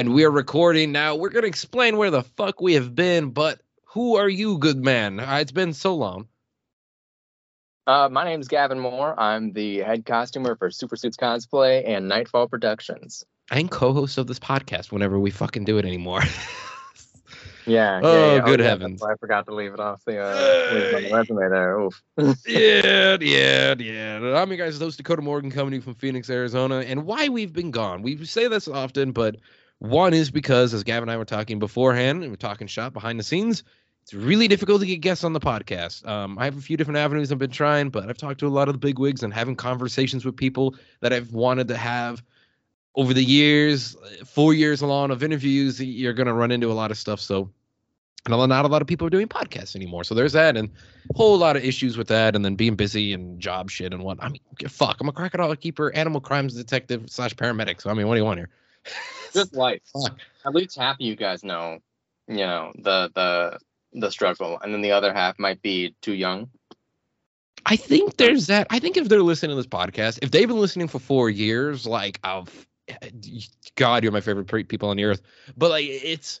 and we're recording now. We're gonna explain where the fuck we have been, but who are you, good man? Uh, it's been so long. Uh, my name's Gavin Moore. I'm the head costumer for Super Suits Cosplay and Nightfall Productions. I'm co-host of this podcast whenever we fucking do it anymore. Yeah. Oh, yeah, yeah. good yeah, heavens. I forgot to leave it off the, uh, leave it on the resume there. Oof. yeah, yeah, yeah. I'm your guys' host, Dakota Morgan, coming to you from Phoenix, Arizona. And why we've been gone. We say this often, but one is because, as Gavin and I were talking beforehand, and we're talking shop behind the scenes, it's really difficult to get guests on the podcast. Um, I have a few different avenues I've been trying, but I've talked to a lot of the big wigs and having conversations with people that I've wanted to have over the years, four years along of interviews. You're going to run into a lot of stuff. So, and not a lot of people are doing podcasts anymore. So there's that, and a whole lot of issues with that, and then being busy and job shit and what. I mean, fuck, I'm a crocodile keeper, animal crimes detective slash paramedic. So I mean, what do you want here? Just life. Fuck. At least half of you guys know, you know, the the the struggle, and then the other half might be too young. I think there's that. I think if they're listening to this podcast, if they've been listening for four years, like, of eh, eh, God, you're my favorite people on the earth. But like, it's.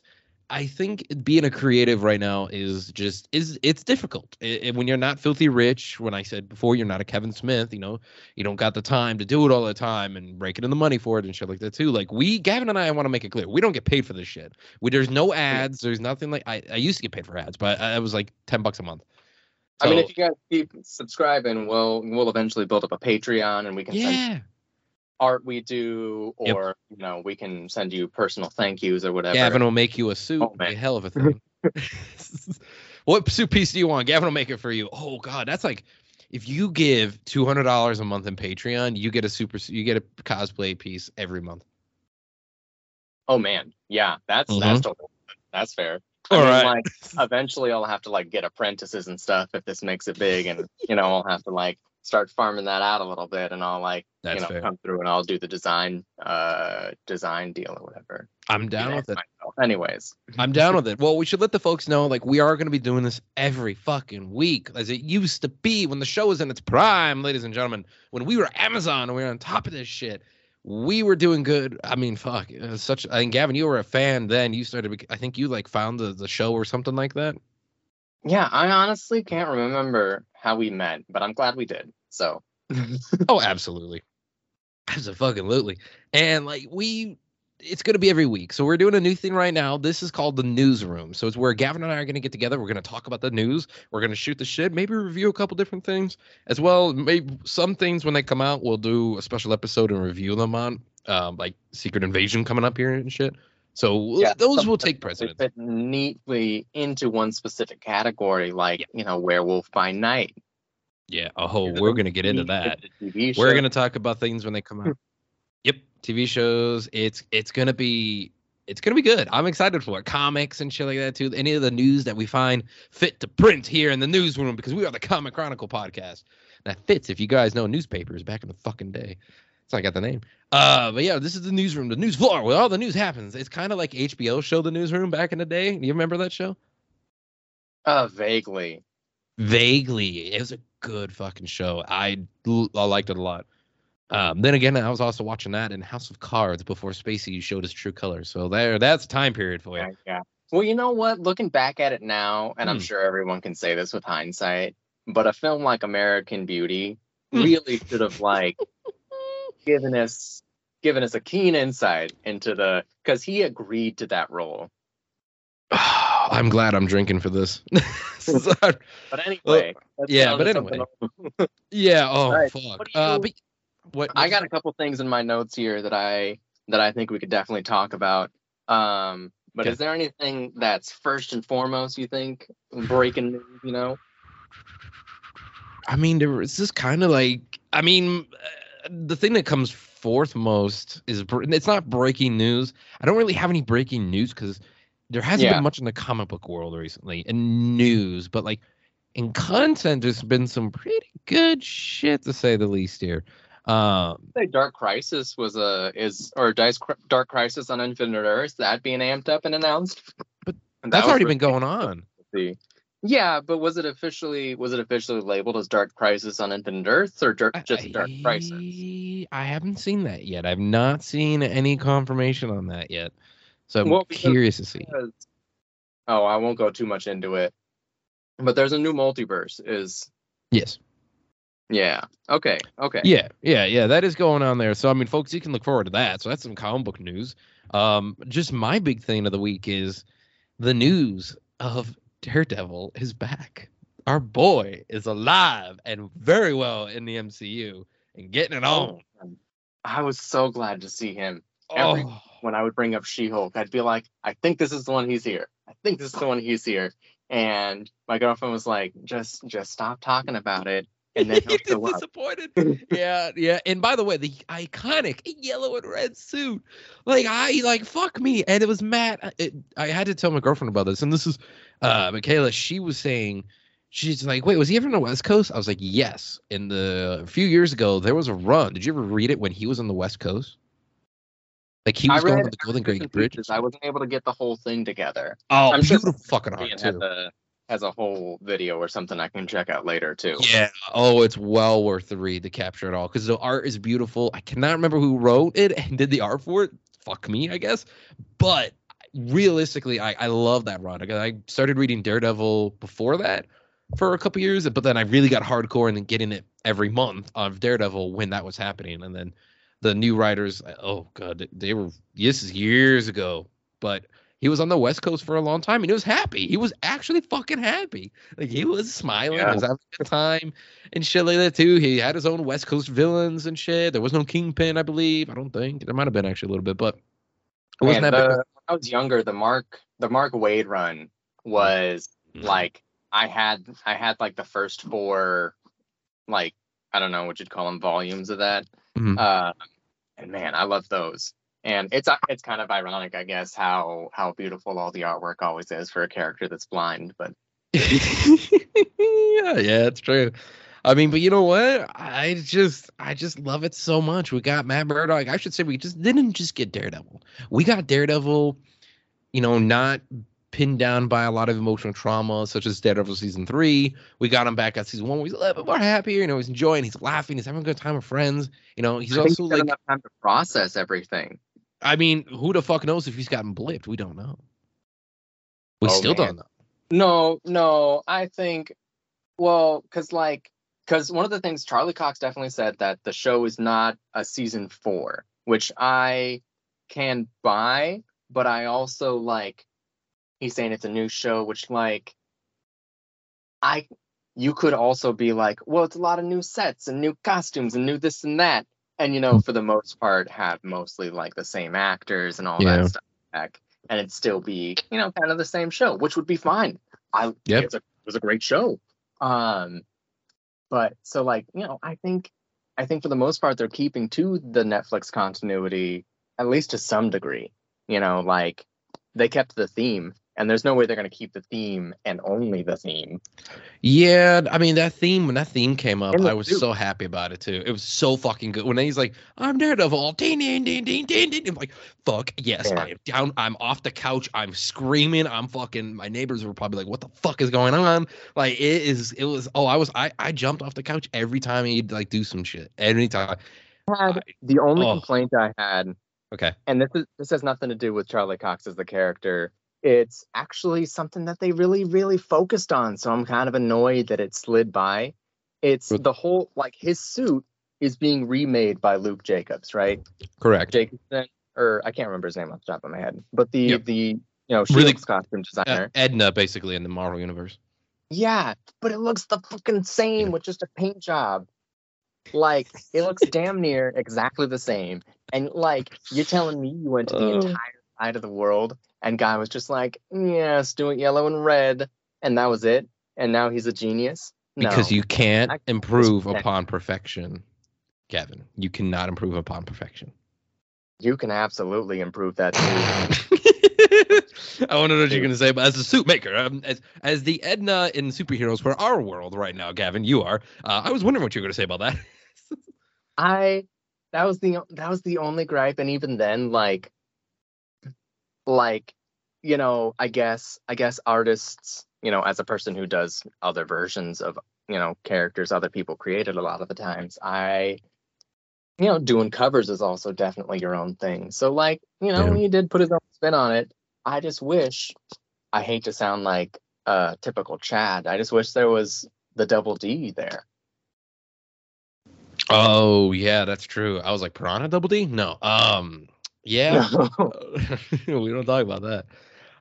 I think being a creative right now is just is it's difficult It- it- when you're not filthy rich. When I said before, you're not a Kevin Smith. You know, you don't got the time to do it all the time and breaking in the money for it and shit like that too. Like we, Gavin and I, I want to make it clear, we don't get paid for this shit. We, there's no ads. There's nothing like I. I used to get paid for ads, but I, it was like ten bucks a month. I mean, if you guys keep subscribing, we'll we'll eventually build up a Patreon, and we can send yeah, art we do, Yep. or you know, we can send you personal thank yous or whatever. Gavin will make you a suit. Oh, man. a hell of a thing. what suit piece do you want? Gavin will make it for you. Oh God, that's like if you give two hundred dollars a month in Patreon, you get a super, you get a cosplay piece every month. Oh man, yeah, that's Mhm. that's totally, that's fair. I All mean, right. like eventually I'll have to like get apprentices and stuff if this makes it big, and you know I'll have to like start farming that out a little bit, and I'll like That's you know fair. come through and I'll do the design uh design deal or whatever. I'm down Yeah, with it. myself. Anyways, I'm down with it. Well, we should let the folks know like we are going to be doing this every fucking week as it used to be when the show was in its prime, ladies and gentlemen. When we were Amazon and we were on top of this shit, we were doing good. I mean, fuck, it was such. I think Gavin, you were a fan then. You started. I think you like found the the show or something like that. Yeah, I honestly can't remember how we met, but I'm glad we did. So Oh, absolutely. Absolutely. And like we it's going to be every week. So we're doing a new thing right now. This is called the newsroom. So it's where Gavin and I are going to get together. We're going to talk about the news. We're going to shoot the shit, maybe review a couple different things as well. Maybe some things when they come out, we'll do a special episode and review them on um, like Secret Invasion coming up here and shit. So Yeah, those will take precedence. fit neatly into one specific category, like you know Werewolf by Night. Yeah. Oh, we're going to get into that. We're gonna talk about things when they come out. yep, TV shows. It's it's gonna be it's gonna be good. I'm excited for it. Comics and shit like that too. Any of the news that we find fit to print here in the newsroom because we are the Comic Chronicle podcast. That fits if you guys know newspapers back in the fucking day. So I got the name. Uh, but yeah, this is the newsroom, the news floor where all the news happens. It's kind of like HBO show, the newsroom back in the day. Do you remember that show? uh, vaguely. Vaguely, it was a good fucking show. I I liked it a lot. Um, then again, I was also watching that in House of Cards before Spacey showed his true colors. So there, that's time period for you. Yeah. Well, you know what? Looking back at it now, and I'm Hmm. sure everyone can say this with hindsight, but a film like American Beauty Hmm. really should have like given us given us a keen insight into the because he agreed to that role. I'm glad I'm drinking for this. So- But anyway, let's yeah, but anyway. yeah. Oh Alright, fuck. what you- Uh, but what? I got a couple things in my notes here that I that I think we could definitely talk about. Um, but Okay. is there anything that's first and foremost you think breaking news? You know, I mean, there is this kind of like, I mean, uh, the thing that comes forth most is it's not breaking news. I don't really have any breaking news because there hasn't Yeah. been much in the comic book world recently in news, but like in content, there's been some pretty good shit to say the least here. Um, say Dark Crisis was a is or Dice Dark Crisis on Infinite Earth that being amped up and announced. But And that's that already really been going on. see. Yeah, but was it officially was it officially labeled as Dark Crisis on Infinite Earth or Dark, just Dark Crisis? I, haven't seen that yet. I've not seen any confirmation on that yet. So I'm Well, curious to see. Oh, I won't go too much into it. But there's a new multiverse. Is Yes. yeah. Okay. Okay. Yeah, yeah, yeah. That is going on there. So I mean, folks, you can look forward to that. So that's some comic book news. Um, just my big thing of the week is the news of Daredevil is back. Our boy is alive and very well in the MCU and getting it oh, on. I was so glad to see him. Every- Oh, When I would bring up She-Hulk, I'd be like, I think this is the one he's here. I think this is the one he's here. And my girlfriend was like, just just stop talking about it. And then he'll He's show up. disappointed. yeah, yeah. And by the way, the iconic yellow and red suit. Like I like fuck me. And it was Matt. I- It, I had to tell my girlfriend about this. And this is uh Michaela. She was saying, she's like, wait, was he ever on the West Coast? I was like, yes. In the a few years ago, there was a run. Did you ever read it when he was on the West Coast? Like he I was going to the Golden bits Gate Bridge. I wasn't able to get the whole thing together. Oh, I'm sure beautiful fucking art too. has a has a whole video or something I can check out later too. Yeah. Oh, it's well worth the read to capture it all because the art is beautiful. I cannot remember who wrote it and did the art for it. Fuck me, I guess. But realistically, I, I love that run. I, started reading Daredevil before that for a couple years, but then I really got hardcore and then getting it every month of Daredevil when that was happening. And then the new writers, oh god, they were this is years ago, but he was on the West Coast for a long time and he was happy. He was actually fucking happy. Like he was smiling, Yeah. he was having a good time and shit like that too. He had his own West Coast villains and shit. There was no Kingpin, I believe. I don't think there might have been actually a little bit, but it wasn't Man, that the, big. when I was younger, the Mark the Mark Waid run was Mm. like I had I had like the first four like I don't know what you'd call them volumes of that. Mhm. Uh, and man, I love those. And it's uh, it's kind of ironic, I guess, how how beautiful all the artwork always is for a character that's blind. But yeah, yeah, it's true. I mean, but you know what? I just, I just love it so much. We got Matt Murdock. I should say we just didn't just get Daredevil. We got Daredevil. You know, not pinned down by a lot of emotional trauma, such as Daredevil season three. We got him back at season one. Where he's a little bit more happier. You know, he's enjoying. He's laughing. He's having a good time with friends. You know, he's I also he's like, enough time to process everything. I mean, who the fuck knows if he's gotten blipped? We don't know. We Oh, still man. don't know. No, no, I think, well, because like, because one of the things Charlie Cox definitely said that the show is not a season four, which I can buy, but I also like, he's saying it's a new show, which like, I, you could also be like, well, it's a lot of new sets and new costumes and new this and that, and you know, for the most part, have mostly like the same actors and all Yeah. that stuff back and it'd still be you know kind of the same show which would be fine i Yep. it's a, it was a great show um but so like you know i think i think for the most part they're keeping to the netflix continuity at least to some degree you know like they kept the theme and there's no way they're going to keep the theme and only the theme Yeah, I mean that theme when that theme came up, I was suit. so happy about it too. It was so fucking good. When he's like, "I'm Daredevil," ding ding ding ding ding ding. I'm like, "Fuck yes, Yeah. I am down. I'm off the couch. I'm screaming. I'm fucking. My neighbors were probably like, "What the fuck is going on?" Like it is. It was. Oh, I was. I I jumped off the couch every time he'd like do some shit. Anytime. I- the only Oh. complaint i had Okay. and this is this has nothing to do with Charlie Cox as the character. It's actually something that they really, really focused on. So I'm kind of annoyed that it slid by. It's the whole like his suit is being remade by Luke Jacobs, right? Correct. Jacobson, or I can't remember his name off the top of my head, but the Yep. the you know Really- costume Uh, designer. Edna, basically in the Marvel universe. Yeah, but it looks the fucking same Yeah. with just a paint job. Like it looks damn near exactly the same. And like you're telling me you went to the Oh. entire side of the world and guy was just like, yes, do it yellow and red, and that was it. And now he's a genius. Because you can't improve upon perfection, Kevin. You cannot improve upon perfection. you can absolutely improve that too. I wonder what you're going to say, but as a suit maker, um, as as the Edna in superheroes for our world right now, Gavin, you are. Uh, I was wondering what you were going to say about that. I that was the that was the only gripe, and even then, like, like, you know, I guess I guess artists, you know, as a person who does other versions of you know characters other people created a lot of the times, I, you know, doing covers is also definitely your own thing. So like, you know, Yeah. he did put his own spin on it. I just wish. I hate to sound like a typical Chad. I just wish there was the double D there. Oh yeah, that's true. I was like Piranha Double D. No, um, yeah, we don't talk about that.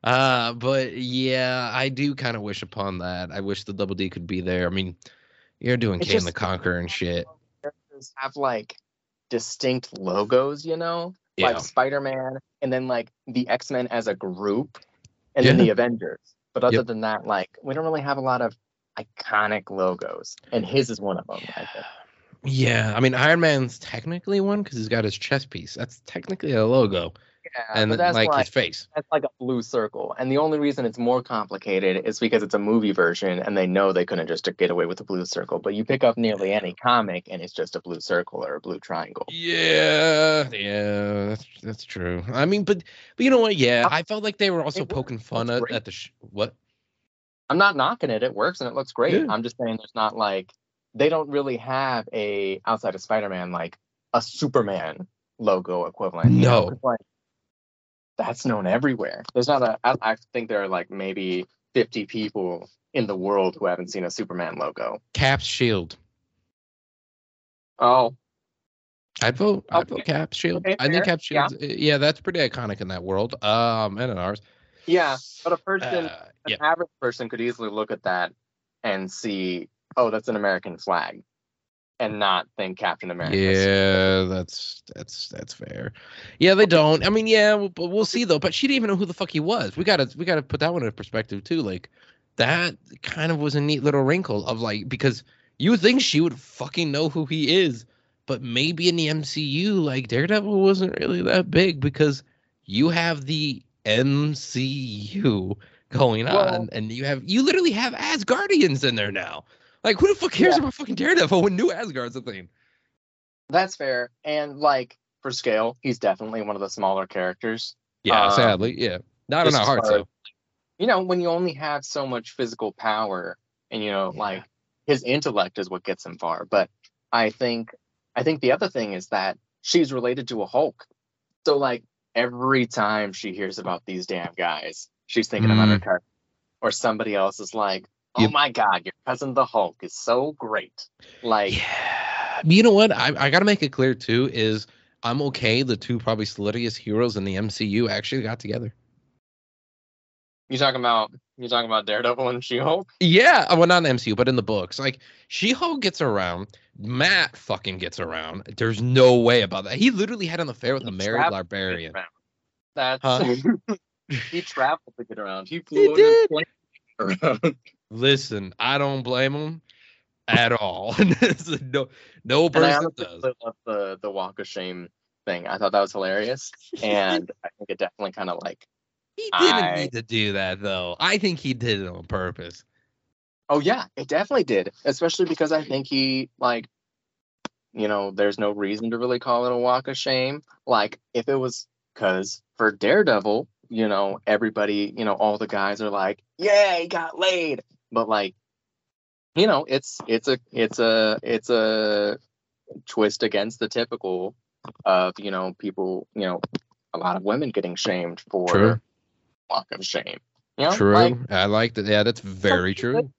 Uh, but yeah, I do kind of wish upon that. I wish the Double D could be there. I mean, you're doing Kang the Conqueror and shit. have like distinct logos, you know, Yeah. like Spider Man, and then like the X Men as a group, and then the Avengers. But other Yep. than that, like we don't really have a lot of iconic logos, and his is one of them. I think. Yeah, I mean Iron Man's technically one because he's got his chest piece. That's technically a logo, Yeah, and that's like like his face. that's like a blue circle, and the only reason it's more complicated is because it's a movie version, and they know they couldn't just get away with a blue circle. But you pick up nearly any comic, and it's just a blue circle or a blue triangle. Yeah, yeah, that's that's true. I mean, but but you know what? Yeah, uh, I felt like they were also poking fun at, at the sh- what? I'm not knocking it. It works and it looks great. Yeah. I'm just saying there's not like they don't really have a outside of Spider-Man like a Superman logo equivalent. you know? Like that's known everywhere. There's not a. I, I think there are like maybe 50 people in the world who haven't seen a Superman logo. Cap's shield. Oh, I'd vote. I'd vote Cap shield. Okay, I think fair. Cap Yeah. shield. Yeah. that's pretty iconic in that world. Um, and in ours. yeah. But a person, Uh, an yeah. average person, could easily look at that and see, oh, that's an American flag, and not think Captain America. Yeah, that's that's that's fair. Yeah, they don't. I mean, yeah, we'll, but we'll see though. But she didn't even know who the fuck he was. We gotta we gotta put that one in perspective too. Like that kind of was a neat little wrinkle of like because you would think she would fucking know who he is, but maybe in the MCU, like Daredevil wasn't really that big because you have the MCU going Well- on, and you have you literally have Asgardians in there now. Like, who the fuck cares Yeah. about fucking Daredevil when New Asgard's a thing? That's fair. And like for scale, he's definitely one of the smaller characters. Yeah, Um, sadly, yeah. Not in our hearts though. You know, when you only have so much physical power and you know, Yeah. like his intellect is what gets him far. But I think I think the other thing is that she's related to a Hulk. So like every time she hears about these damn guys, she's thinking about her cousin. Or somebody else is like, Oh my god, your cousin the Hulk is so great. Like Yeah. You know what? I, I gotta make it clear too, is I'm okay the two probably sluttiest heroes in the MCU actually got together. you talking about you talking about Daredevil and She Hulk? Yeah, uh, well not in the MCU, but in the books. Like She-Hulk gets around, Matt fucking gets around. There's no way about that. He literally had an affair with a married librarian. That's Huh? he traveled to get around. He He flew in did. a plane around. Listen, I don't blame him at all. no no I person does. really love the the walk of shame thing. I thought that was hilarious, and I think it definitely kind of like, He didn't I- need to do that though. I think he did it on purpose. oh yeah, it definitely did. Especially because I think he like, you know, there's no reason to really call it a walk of shame. Like if it was because for Daredevil, you know, everybody, you know, all the guys are like, yeah, he got laid, but like, you know, it's it's a it's a it's a twist against the typical of you know people you know a lot of women getting shamed for True. walk of shame. You know, True. Like, I like that. Yeah, that's very true.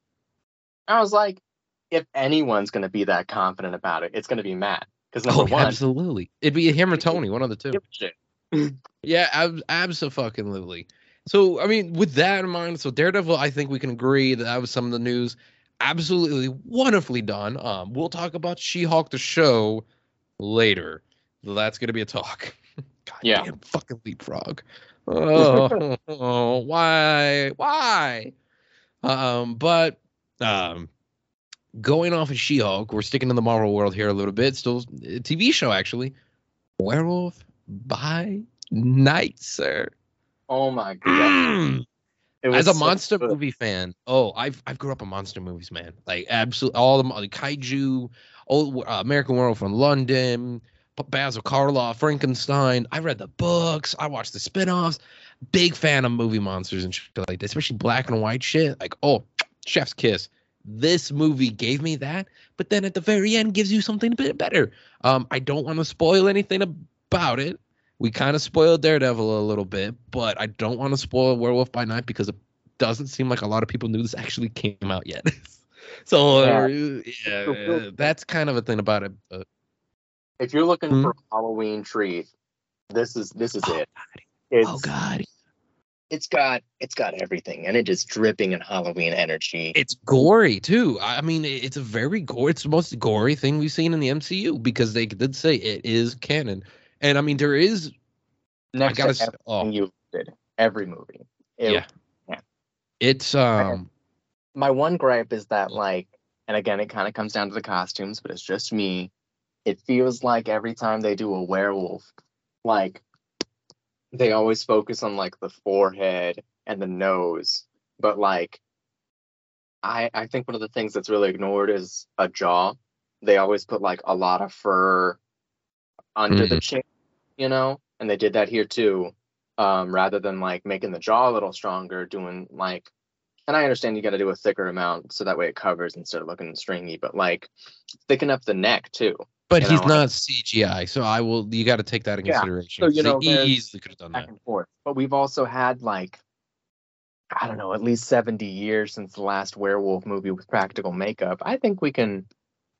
I was like, if anyone's going to be that confident about it, it's going to be Matt. Because number Oh, one, absolutely. It'd be him or Tony, one of the two. give a shit. Yeah, ab- absolutely. So, I mean, with that in mind, so Daredevil, I think we can agree that that was some of the news. Absolutely wonderfully done. Um, we'll talk about She-Hulk the show later. That's gonna be a talk. God Yeah. damn fucking leapfrog. Oh, oh, why? Why? Um, but um going off of She-Hulk, we're sticking to the Marvel world here a little bit. Still a TV show actually. Werewolf by Night, sir. Oh my god! As a so monster good. movie fan, oh, I've I've grew up on monster movies, man. Like absolutely all the like kaiju, old uh, American Werewolf from London, Basil Karloff, Frankenstein. I read the books. I watched the spin-offs. Big fan of movie monsters and shit like that, especially black and white shit. Like, oh, chef's kiss. This movie gave me that, but then at the very end gives you something a bit better. Um, I don't want to spoil anything about it, We kind of spoiled Daredevil a little bit, but I don't want to spoil Werewolf by Night because it doesn't seem like a lot of people knew this actually came out yet. so uh, yeah, that's kind of a thing about it. But... If you're looking mm-hmm. for a Halloween treat, this is this is oh, it. God. It's, oh God! It's got it's got everything, and it is dripping in Halloween energy. It's gory too. I mean, it's a very gory. It's the most gory thing we've seen in the MCU because they did say it is canon, and I mean there is. Next I gotta, oh. you did, every movie. It, yeah. yeah. It's um. My one gripe is that like, and again, it kind of comes down to the costumes, but it's just me. It feels like every time they do a werewolf, like they always focus on like the forehead and the nose, but like I I think one of the things that's really ignored is a jaw. They always put like a lot of fur under mm-hmm. the chin, you know, and they did that here too. Um, rather than like making the jaw a little stronger, doing like, and I understand you got to do a thicker amount so that way it covers instead of looking stringy, but like thicken up the neck too. But he's know? not CGI, so I will. You got to take that in yeah. consideration. So you know, he easily could have done back that. And forth. But we've also had like, I don't know, at least seventy years since the last werewolf movie with practical makeup. I think we can,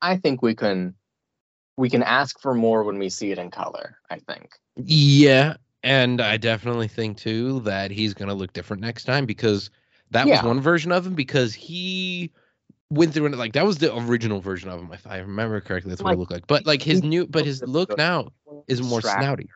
I think we can, we can ask for more when we see it in color. I think. Yeah, and I definitely think too that he's gonna look different next time because that yeah. was one version of him because he went through it like that was the original version of him if i remember correctly that's what like, it looked like but like his new but his look now is more snouty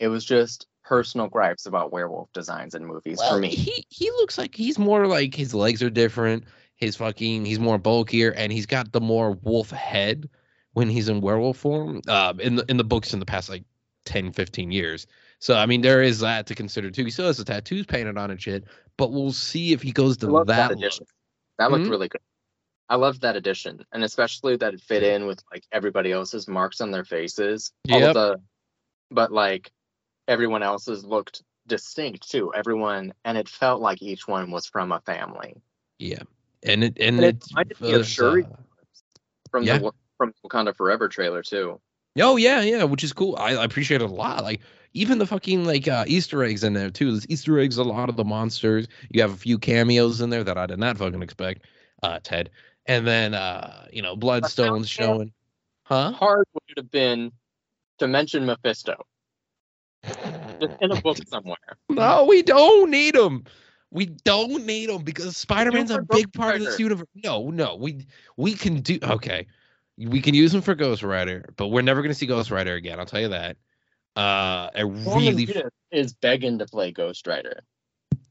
it was just personal gripes about werewolf designs in movies well, for me he he looks like he's more like his legs are different his fucking he's more bulkier and he's got the more wolf head when he's in werewolf form uh in the in the books in the past like 10 15 years so i mean there is that to consider too he still has the tattoos painted on and shit but we'll see if he goes to that, that, look. that looked mm-hmm. really good I loved that addition, and especially that it fit in with like everybody else's marks on their faces. Yeah. The, but like everyone else's looked distinct too. Everyone, and it felt like each one was from a family. Yeah, and it and, and it, it reminded me of Shuri uh, from yeah. the from Wakanda Forever trailer too. Oh yeah, yeah, which is cool. I, I appreciate it a lot. Like even the fucking like uh, Easter eggs in there too. There's Easter eggs a lot of the monsters. You have a few cameos in there that I did not fucking expect. Uh, Ted, and then uh, you know bloodstones showing. Huh? Hard would it have been to mention Mephisto? Just in a book somewhere. No, we don't need him. We don't need him because Spider-Man's a big part Rider. of this universe. No, no, we we can do okay. We can use him for Ghost Rider, but we're never gonna see Ghost Rider again. I'll tell you that. Uh, I really is begging to play Ghost Rider.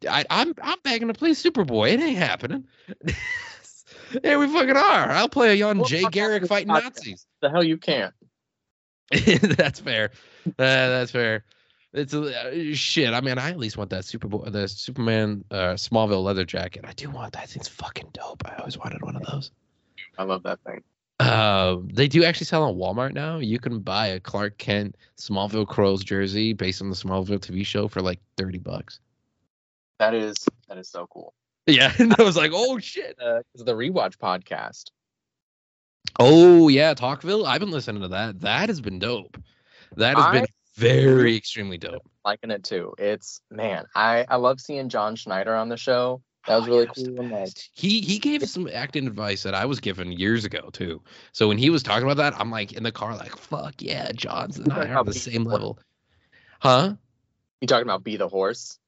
I, I'm I'm begging to play Superboy. It ain't happening. Yeah, we fucking are. I'll play a young well, Jay Garrick fighting Nazis. The hell you can't. that's fair. Uh, that's fair. It's a, uh, shit. I mean, I at least want that Super Bowl, the Superman uh, Smallville leather jacket. I do want that. Thing's fucking dope. I always wanted one of those. I love that thing. Uh, they do actually sell on Walmart now. You can buy a Clark Kent Smallville Crows jersey based on the Smallville TV show for like thirty bucks. That is that is so cool. Yeah, and I was like, oh shit. Uh, the rewatch podcast. Oh yeah, Talkville. I've been listening to that. That has been dope. That has I, been very extremely dope. Liking it too. It's man, I I love seeing John Schneider on the show. That was oh, really yeah, cool. Like, he he gave some acting advice that I was given years ago too. So when he was talking about that, I'm like in the car, like fuck yeah, John's and I are on the same level. Huh? You talking about be the horse?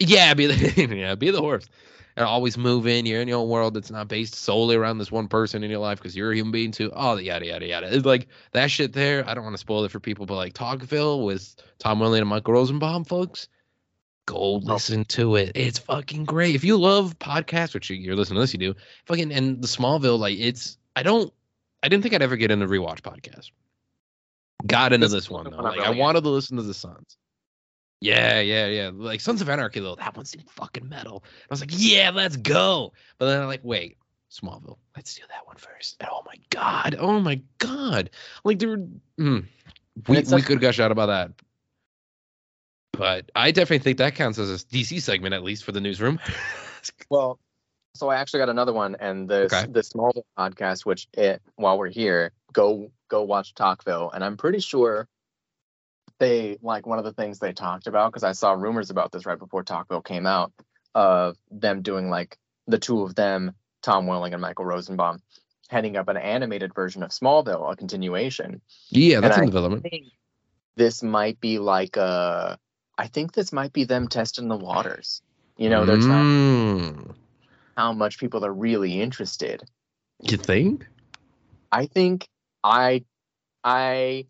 Yeah, be the yeah, be the horse and always move in. You're in your own world that's not based solely around this one person in your life because you're a human being too. All the yada yada yada. It's like that shit there. I don't want to spoil it for people, but like Talkville with Tom Welling and Michael Rosenbaum, folks, go oh. listen to it. It's fucking great. If you love podcasts, which you're listening to this, you do. Fucking and the Smallville, like it's. I don't. I didn't think I'd ever get into rewatch podcast. Got into this, one though. Like I wanted to listen to the Sons. Yeah, yeah, yeah. Like Sons of Anarchy, though, that one's in fucking metal. I was like, yeah, let's go. But then I'm like, wait, Smallville, let's do that one first. And oh my god, oh my god, like there, mm, we we could gush out about that. But I definitely think that counts as a DC segment, at least for the newsroom. well, so I actually got another one, and the okay. the Smallville podcast, which it while we're here, go go watch Talkville, and I'm pretty sure they like one of the things they talked about because I saw rumors about this right before Talkville came out of them doing like the two of them, Tom Welling and Michael Rosenbaum, heading up an animated version of Smallville, a continuation. Yeah, that's in development. this might be like a. I think this might be them testing the waters. You know, they're trying Mm. how much people are really interested. You think? I think I I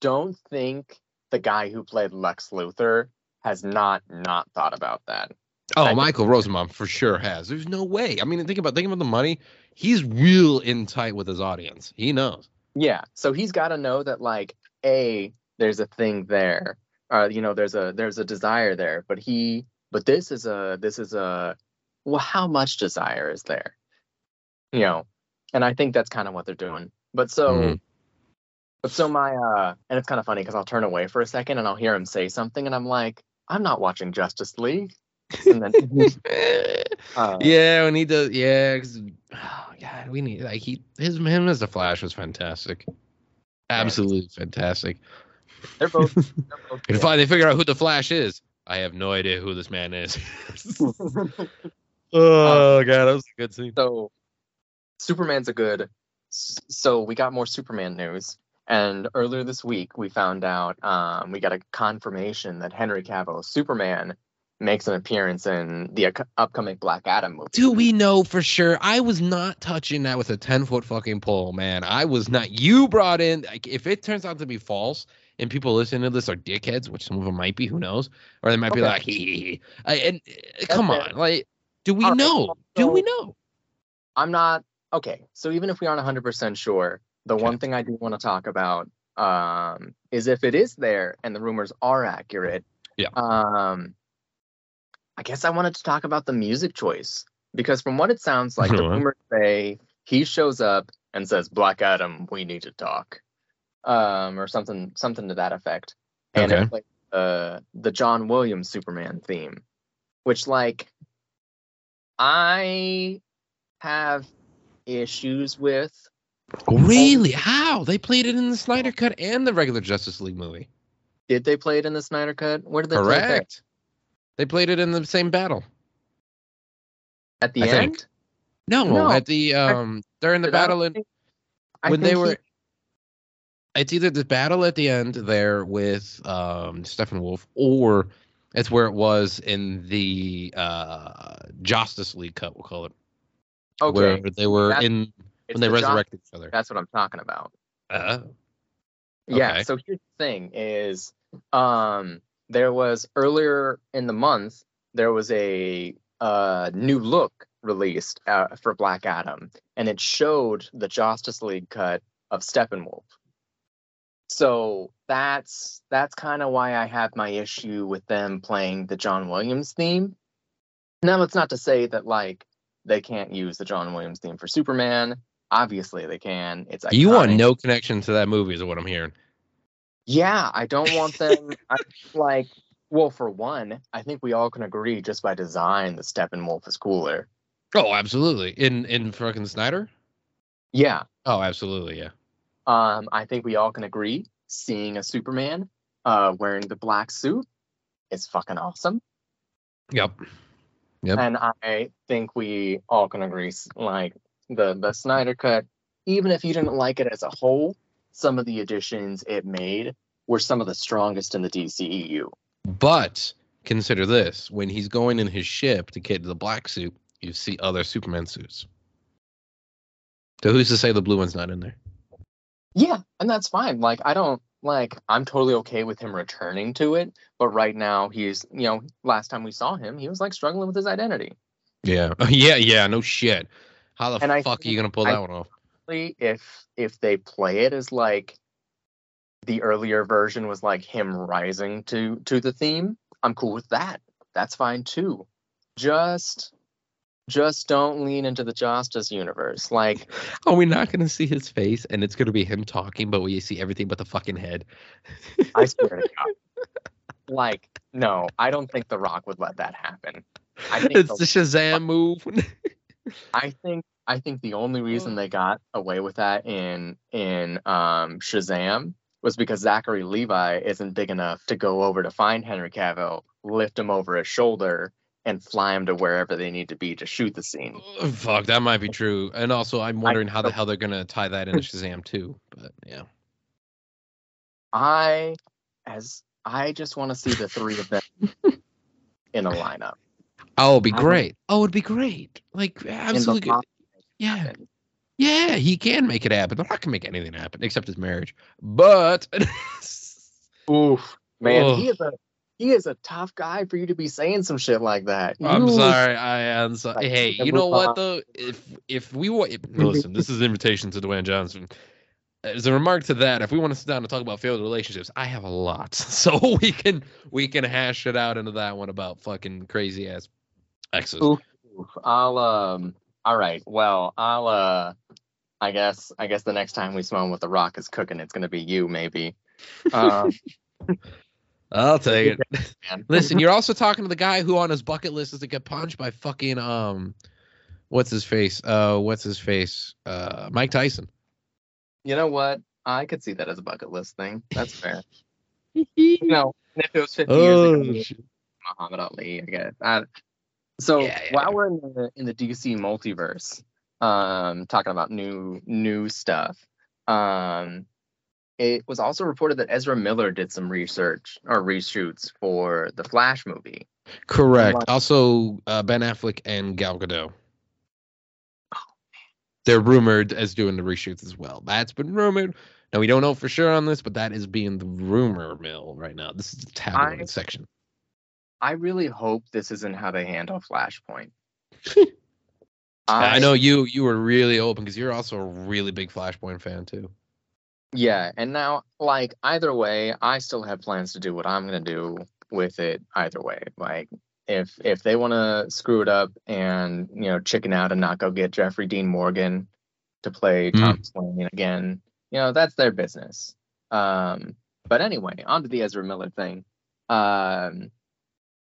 don't think the guy who played Lex Luthor has not not thought about that. Oh, I- Michael Rosenbaum for sure has. There's no way. I mean, think about think about the money. He's real in tight with his audience. He knows. Yeah, so he's got to know that like a there's a thing there. Uh you know, there's a there's a desire there, but he but this is a this is a well how much desire is there? You know. And I think that's kind of what they're doing. But so Mhm. But so my uh and it's kind of funny because I'll turn away for a second and I'll hear him say something and I'm like, I'm not watching Justice League. And then uh, yeah, we need to. Yeah, 'cause- oh, God, we need like he his him as the Flash was fantastic. Absolutely fantastic. They're both, they're both And finally, they figure out who the Flash is. I have no idea who this man is. oh god, that was a good scene. so Superman's a good so we got more Superman news. And earlier this week we found out um we got a confirmation that Henry Cavill Superman makes an appearance in the upcoming Black Adam movie. Do we know for sure? I was not touching that with a ten foot fucking pole, man. I was not. You brought in. Like, if it turns out to be false, and people listening to this are dickheads, which some of them might be, who knows? Or they might be like, hee, hee, hee. I- and uh, come on, like, do we All right, know? Do we know? I'm not okay. So even if we aren't 100% sure, the Okay. one thing I do want to talk about um, is if it is there and the rumors are accurate. Yeah. Um, I guess I wanted to talk about the music choice because from what it sounds like, the rumors say he shows up and says, "Black Adam, we need to talk," um, or something, something to that effect. And Okay. it plays uh, the John Williams Superman theme, which like I have issues with. Really? How? They played it in the Snyder Cut and the regular Justice League movie. Did they play it in the Snyder Cut? Where did they play it? Correct. They played it in the same battle. At the I end? think. No, No, at the um during the battle in when they were it's either the battle at the end there with um Steppenwolf or it's where it was in the uh Justice League cut we'll call it okay. where they were That's- in when they the resurrected each other. That's what I'm talking about. Uh, Yeah. So here's the thing: is um, there was earlier in the month there was a uh, new look released uh, for Black Adam, and it showed the Justice League cut of Steppenwolf. So that's that's kind of why I have my issue with them playing the John Williams theme. Now it's not to say that like they can't use the John Williams theme for Superman. Obviously they can. It's you want no connection to that movie is what I'm hearing. Yeah, I don't want them I, like well for one, I think we all can agree just by design the Steppenwolf is cooler. Oh, absolutely. In in fucking Snyder? Yeah. Oh, absolutely, yeah. Um I think we all can agree seeing a Superman uh wearing the black suit is fucking awesome. Yep. Yep. And I think we all can agree like the the Snyder cut even if you didn't like it as a whole, some of the additions it made were some of the strongest in the DCEU. But consider this: when he's going in his ship to get the black suit, you see other Superman suits. So who's to say the blue one's not in there? Yeah, and that's fine. Like I don't like I'm totally okay with him returning to it, but right now he's you know, last time we saw him, he was like struggling with his identity. Yeah, yeah, yeah. No shit. How the And I fuck are you gonna pull I- that one off? If if they play it as like the earlier version was like him rising to to the theme, I'm cool with that. That's fine too. Just just don't lean into the Justice universe. Like Are we not gonna see his face, and it's gonna be him talking, but we see everything but the fucking head? I swear to God. Like, no, I don't think The Rock would let that happen. I think it's the- the Shazam move. I think I think the only reason they got away with that in in um Shazam was because Zachary Levi isn't big enough to go over to find Henry Cavill, lift him over his shoulder, and fly them to wherever they need to be to shoot the scene. Fuck, that might be true. And also, I'm wondering how the hell they're gonna tie that into Shazam too. But yeah, I, as I just want to see the three of them in a lineup. oh, it'd be I great. Oh, it'd be great. Like absolutely. Yeah, yeah, he can make it happen. They're not gonna make anything happen except his marriage. But Oof, man, Ugh. he is a he is a tough guy for you to be saying some shit like that. I'm sorry. I am sorry. Like, Hey, you know what though? If if we want, listen, this is an invitation to Dwayne Johnson. As a remark to that, if we want to sit down and talk about failed relationships, I have a lot, so we can we can hash it out into that one about fucking crazy ass exes. Oof. Oof. I'll um. All right. Well, I'll uh. I guess I guess the next time we smell what the Rock is cooking, it's gonna be you, maybe. Um, I'll take it. Listen, you're also talking to the guy who on his bucket list is to get punched by fucking um, what's his face? Uh, what's his face? Uh, Mike Tyson. You know what? I could see that as a bucket list thing. That's fair. you know, and if it was 50 years ago, Oh. Muhammad Ali, I guess. I, so Yeah, yeah. while we're in the in the DC multiverse, um, talking about new new stuff, um, it was also reported that Ezra Miller did some research or reshoots for the Flash movie. Correct. Like- Also, uh, Ben Affleck and Gal Gadot. Oh, They're rumored as doing the reshoots as well. That's been rumored. Now we don't know for sure on this, but that is being the rumor mill right now. This is the tabloid I- section. I really hope this isn't how they handle Flashpoint. I, know you you were really open because you're also a really big Flashpoint fan too. Yeah, and now like either way, I still have plans to do what I'm gonna do with it either way. Like if if they want to screw it up and you know chicken out and not go get Jeffrey Dean Morgan to play Mm. Thomas Wayne again, you know that's their business. Um, but anyway, on to the Ezra Miller thing. Um,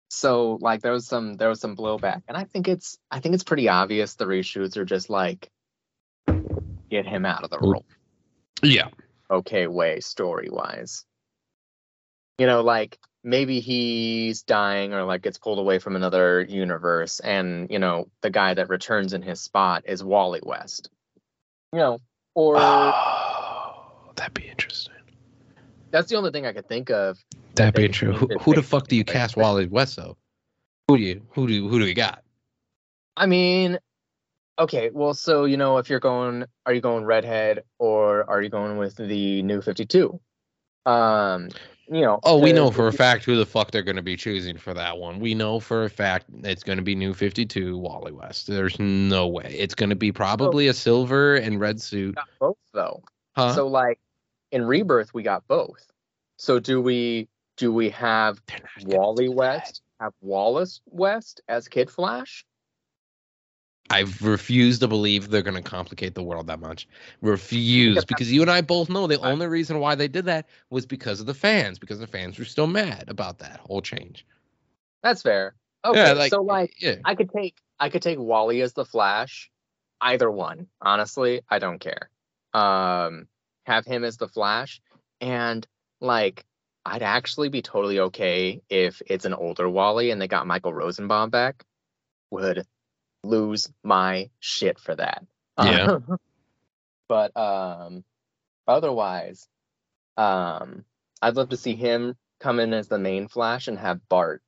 so like there was some there was some blowback, and I think it's I think it's pretty obvious the reshoots are just like get him out of the role Yeah. Okay way story wise. You know, like maybe he's dying or like gets pulled away from another universe, and you know the guy that returns in his spot is Wally West. You know, or Oh, that'd be interesting. that's the only thing I could think of. That'd be true. Who, who the fuck do you cast. Wally West though? Who do you who do you, who do you got? I mean, okay, well, so you know, if you're going, are you going redhead or are you going with the new Fifty Two? Um, you know. Oh, we know for a fact who the fuck they're going to be choosing for that one. We know for a fact it's going to be New 52 Wally West. There's no way. It's going to be probably a silver and red suit. got both though. Huh? So like in Rebirth we got both. So do we do we have They're not gonna Wally. West have Wallace West as Kid Flash? I refuse to believe they're going to complicate the world that much. Refuse because you and I both know the only reason why they did that was because of the fans because the fans were still mad about that whole change. That's fair. Okay, yeah, like so like yeah. I could take I could take Wally as the Flash, either one. Honestly, I don't care. Um, have him as the Flash, and like I'd actually be totally okay if it's an older Wally and they got Michael Rosenbaum back. Would lose my shit for that. Yeah. but um, otherwise, um, I'd love to see him come in as the main Flash and have Bart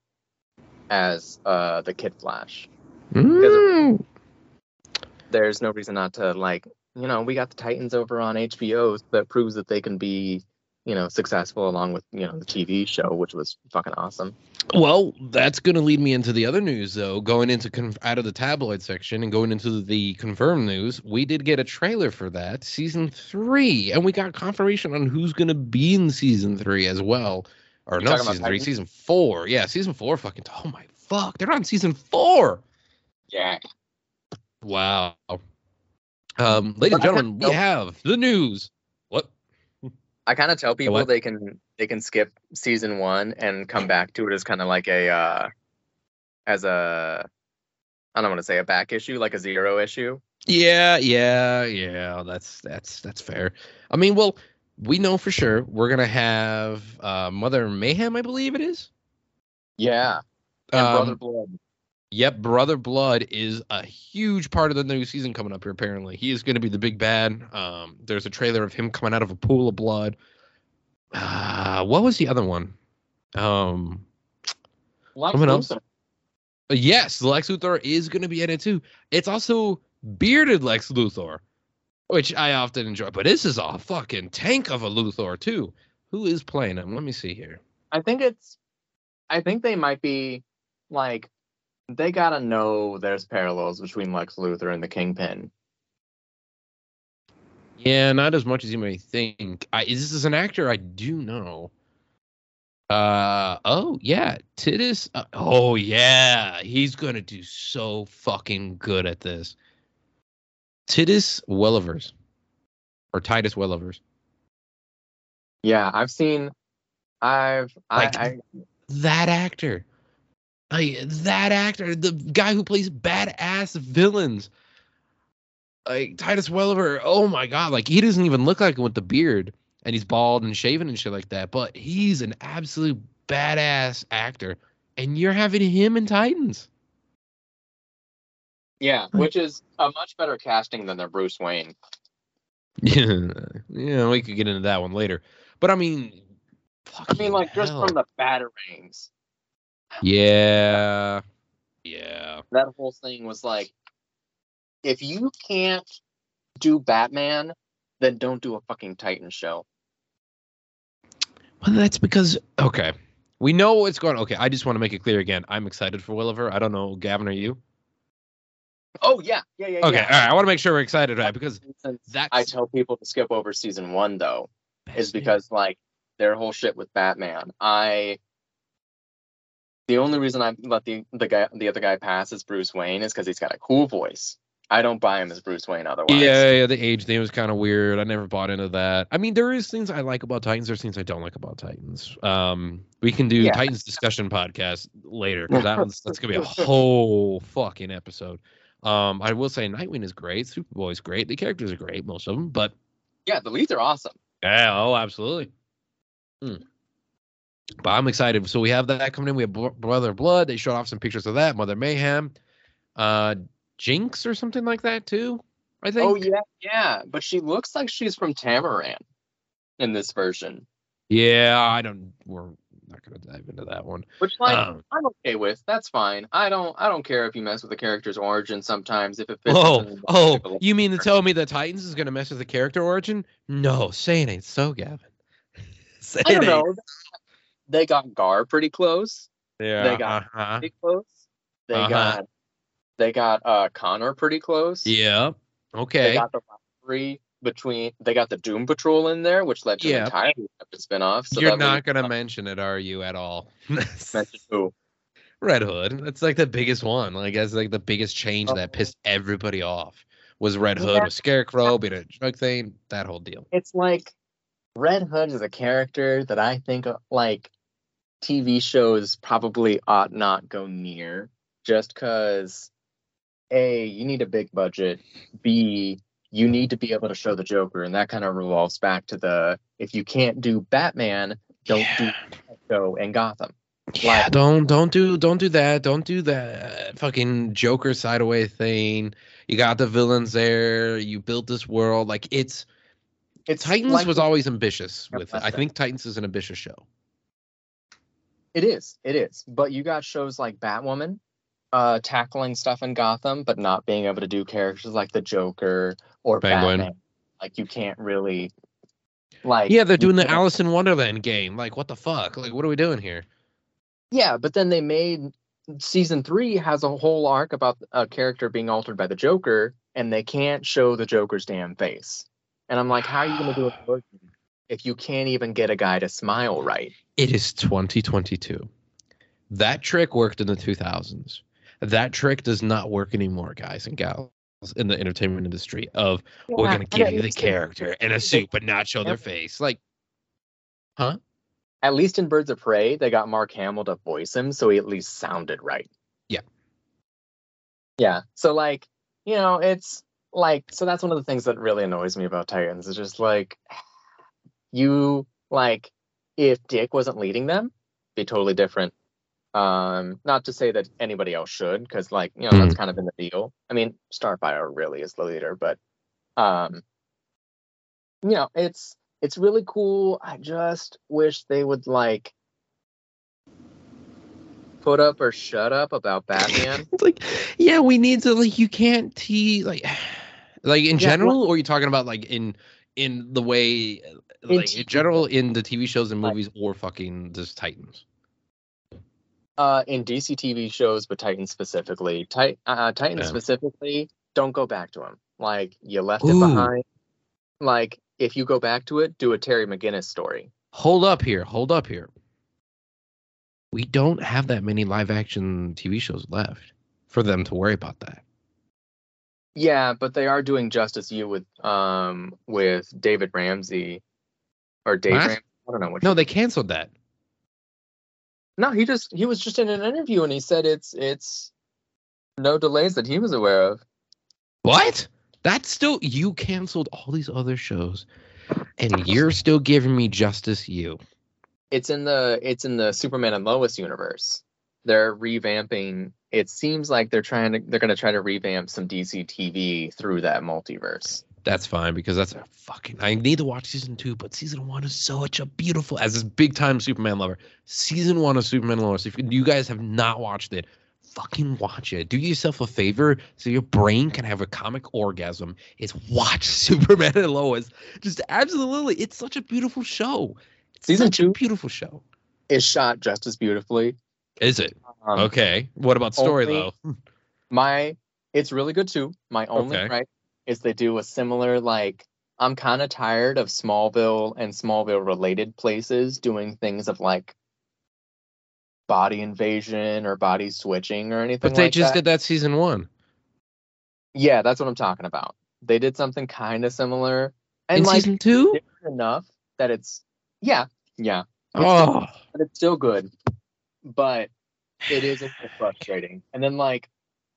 as uh the Kid Flash Mm. there's no reason not to like you know we got the titans over on hbo that proves that they can be you know successful along with you know the tv show which was fucking awesome Well, that's going to lead me into the other news, though. Going into con- out of the tabloid section and going into the confirmed news, we did get a trailer for that season three, and we got confirmation on who's going to be in season three as well. Or You not talking about season three, season four. Yeah, season four. Fucking. Oh my fuck, they're on season four. yeah Wow. Um, ladies and gentlemen, we have the news. I kind of tell people they can they can skip season one and come back to it as kind of like a uh as a i don't want to say a back issue like a zero issue Yeah, yeah, yeah. That's that's that's fair. I mean, well, we know for sure we're gonna have uh, Mother Mayhem, I believe it is. Yeah. And Um, Brother Blood. Yep, Brother Blood is a huge part of the new season coming up here. Apparently, he is going to be the big bad. Um, there's a trailer of him coming out of a pool of blood. Uh, what was the other one? Um, Lex someone else? Luthor. yes, Lex Luthor is going to be in it too. It's also bearded Lex Luthor, which I often enjoy. But this is a fucking tank of a Luthor too. Who is playing him? Let me see here. I think it's I think they might be like they gotta know there's parallels between Lex Luthor and the Kingpin. Yeah, not as much as you may think. I this is an actor I do know. Uh oh yeah, Titus. Uh, oh yeah, he's gonna do so fucking good at this. Titus Wellivers, or Titus Wellivers. Yeah, I've seen I've Like- I, I That actor, like that actor, the guy who plays badass villains. Like Titus Welliver. Oh my god, like he doesn't even look like him with the beard, and he's bald and shaven and shit like that. But he's an absolute badass actor, and you're having him in Titans. yeah, which is a much better casting than their Bruce Wayne. Yeah, yeah, we could get into that one later. But I mean, I mean like just from the batarangs. Yeah, yeah. That whole thing was like if you can't do Batman, then don't do a fucking Titan show. Well, that's because okay, we know what's going. Okay, I just want to make it clear again. I'm excited for Welliver. I don't know, Gavin, are you? Oh yeah, yeah, yeah. Okay, yeah. all right. I want to make sure we're excited, right? Because that I tell people to skip over season one though, is because like their whole shit with Batman. I the only reason I let the the guy the other guy pass is Bruce Wayne is because he's got a cool voice. I don't buy him as Bruce Wayne otherwise. yeah, yeah, the age thing was kind of weird. I never bought into that. I mean, there is things I like about Titans. There's things I don't like about Titans. Um, we can do Yeah. Titans discussion podcast later because that one's that's gonna be a whole fucking episode. Um, I will say Nightwing is great. Superboy is great. The characters are great, most of them. But Yeah, the leads are awesome. yeah, oh, absolutely. Hmm. But I'm excited. So we have that coming in. We have Brother Blood. They showed off some pictures of that. Mother Mayhem, uh, Jinx or something like that too. I think. Oh yeah, yeah. But she looks like she's from Tamaran in this version. Yeah, I don't. We're not gonna dive into that one. Which like Um, I'm okay with. That's fine. I don't I don't care if you mess with the character's origin sometimes if it fits oh, oh, you mean to tell me that Titans is gonna mess with the character origin? No, say it ain't so, Gavin. say I don't know. They got Gar pretty close. Yeah. They got- uh-huh. Pretty close. They Uh-huh. got they got uh Connor pretty close. Yeah. Okay. They got the rivalry between they got the Doom Patrol in there, which led to Yeah. an separate spin-off. So You're not gonna mention it, are you, at all? mention who? Red Hood. That's like the biggest one. Like that's like the biggest change that Oh. pissed everybody off. Was Red Hood Yeah. with Scarecrow, being a drug thing, that whole deal. It's like Red Hood is a character that I think like TV shows probably ought not go near just because A, you need a big budget. B, you need to be able to show the Joker, and that kind of revolves back to the if you can't do Batman, don't Yeah. do show and Gotham. Yeah, Like- don't don't do don't do that. Don't do that fucking Joker side away thing. You got the villains there. You built this world. Like it's It's Titans like- was always ambitious with it. I think Titans is an ambitious show. It is. It is. But you got shows like Batwoman uh tackling stuff in Gotham, but not being able to do characters like the Joker or Penguin. Batman. Like you can't really like Yeah, they're doing the Alice in Wonderland game. Like what the fuck? Like what are we doing here? Yeah, but then they made season three has a whole arc about a character being altered by the Joker, and they can't show the Joker's damn face. And I'm like, how are you gonna do it if you can't even get a guy to smile right? It is 2022. That trick worked in the 2000s. That trick does not work anymore, guys and gals, in the entertainment industry. Of we're gonna give you the character in a suit, but not show their face. Like, huh? At least in Birds of Prey, they got Mark Hamill to voice him, so he at least sounded right. Yeah. Yeah. So like, you know, it's like so that's one of the things that really annoys me about Titans. It's just like you like if Dick wasn't leading them, be totally different. Um, not to say that anybody else should, because like you know that's kind of in the deal. I mean, Starfire really is the leader, but um, you know it's it's really cool. I just wish they would like put up or shut up about Batman. It's like, yeah, we need to like you can't te like like in Yeah, general, or are you talking about like in in the way like in general in the TV shows and movies or fucking just Titans? uh, in DC TV shows, but Titans specifically, Tit- uh, Titans Yeah. specifically, don't go back to him. Like you left it behind. Like if you go back to it, do a Terry McGinnis story. Hold up here, hold up here. We don't have that many live action TV shows left for them to worry about that. Yeah, but they are doing Justice U with um with David Ramsey or What? I don't know which. No, they canceled that. no, he just he was just in an interview and he said it's it's no delays that he was aware of. What? That's still you canceled all these other shows, and you're still giving me Justice U. It's in the it's in the Superman and Lois universe. They're revamping. It seems like they're trying to they're going to try to revamp some DC TV through that multiverse. That's fine because that's a fucking. I need to watch season two, but season one is such a beautiful. As this big time Superman lover, season one of Superman and Lois. If you guys have not watched it, fucking watch it. Do yourself a favor so your brain can have a comic orgasm. Is watch Superman and Lois. Just absolutely, it's such a beautiful show. It's Season such a two? beautiful show. It's shot just as beautifully. Is it? Um, okay. What about story only- though? my it's really good too my only Okay. gripe is they do a similar like i'm kind of tired of smallville and smallville related places doing things of like body invasion or body switching or anything But they like just that. did that season one. yeah that's what i'm talking about they did something kind of similar and In like season two? enough that it's yeah yeah Oh, but it's still good. But it is a little frustrating. And then like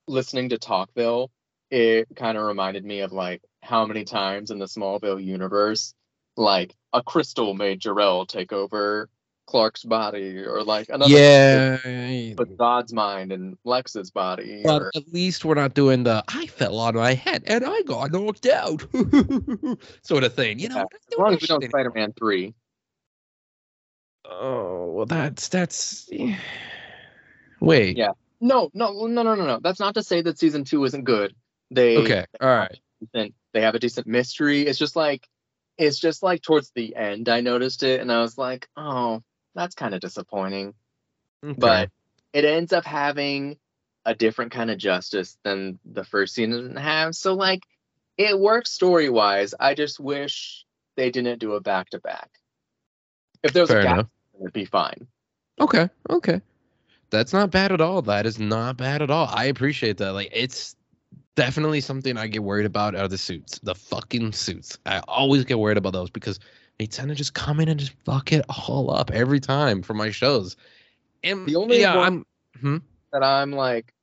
listening to Talkville, it kind of reminded me of like how many times in the Smallville universe, like a crystal made Jor-El take over Clark's body, or like another yeah. but God's mind and Lex's body. But or, at least we're not doing the I fell on my head and I got knocked out sort of thing. You know, Yeah, we're as long as we don't Spider-Man three. Oh well, that's that's. Wait. Yeah. No, no, no, no, no, no. That's not to say that season two isn't good. They Okay. All right. decent. They have a decent mystery. It's just like it's just like towards the end I noticed it and I was like, oh, that's kind of disappointing. Okay. But it ends up having a different kind of justice than the first season has. So like it works story wise. I just wish they didn't do a back to back. If there was fair a gap, enough. it'd be fine. Okay. Okay. That's not bad at all. That is not bad at all. I appreciate that. Like it's definitely something I get worried about are the suits. The fucking suits. I always get worried about those because they tend to just come in and just fuck it all up every time for my shows. And The only yeah, one- I'm hmm? that I'm like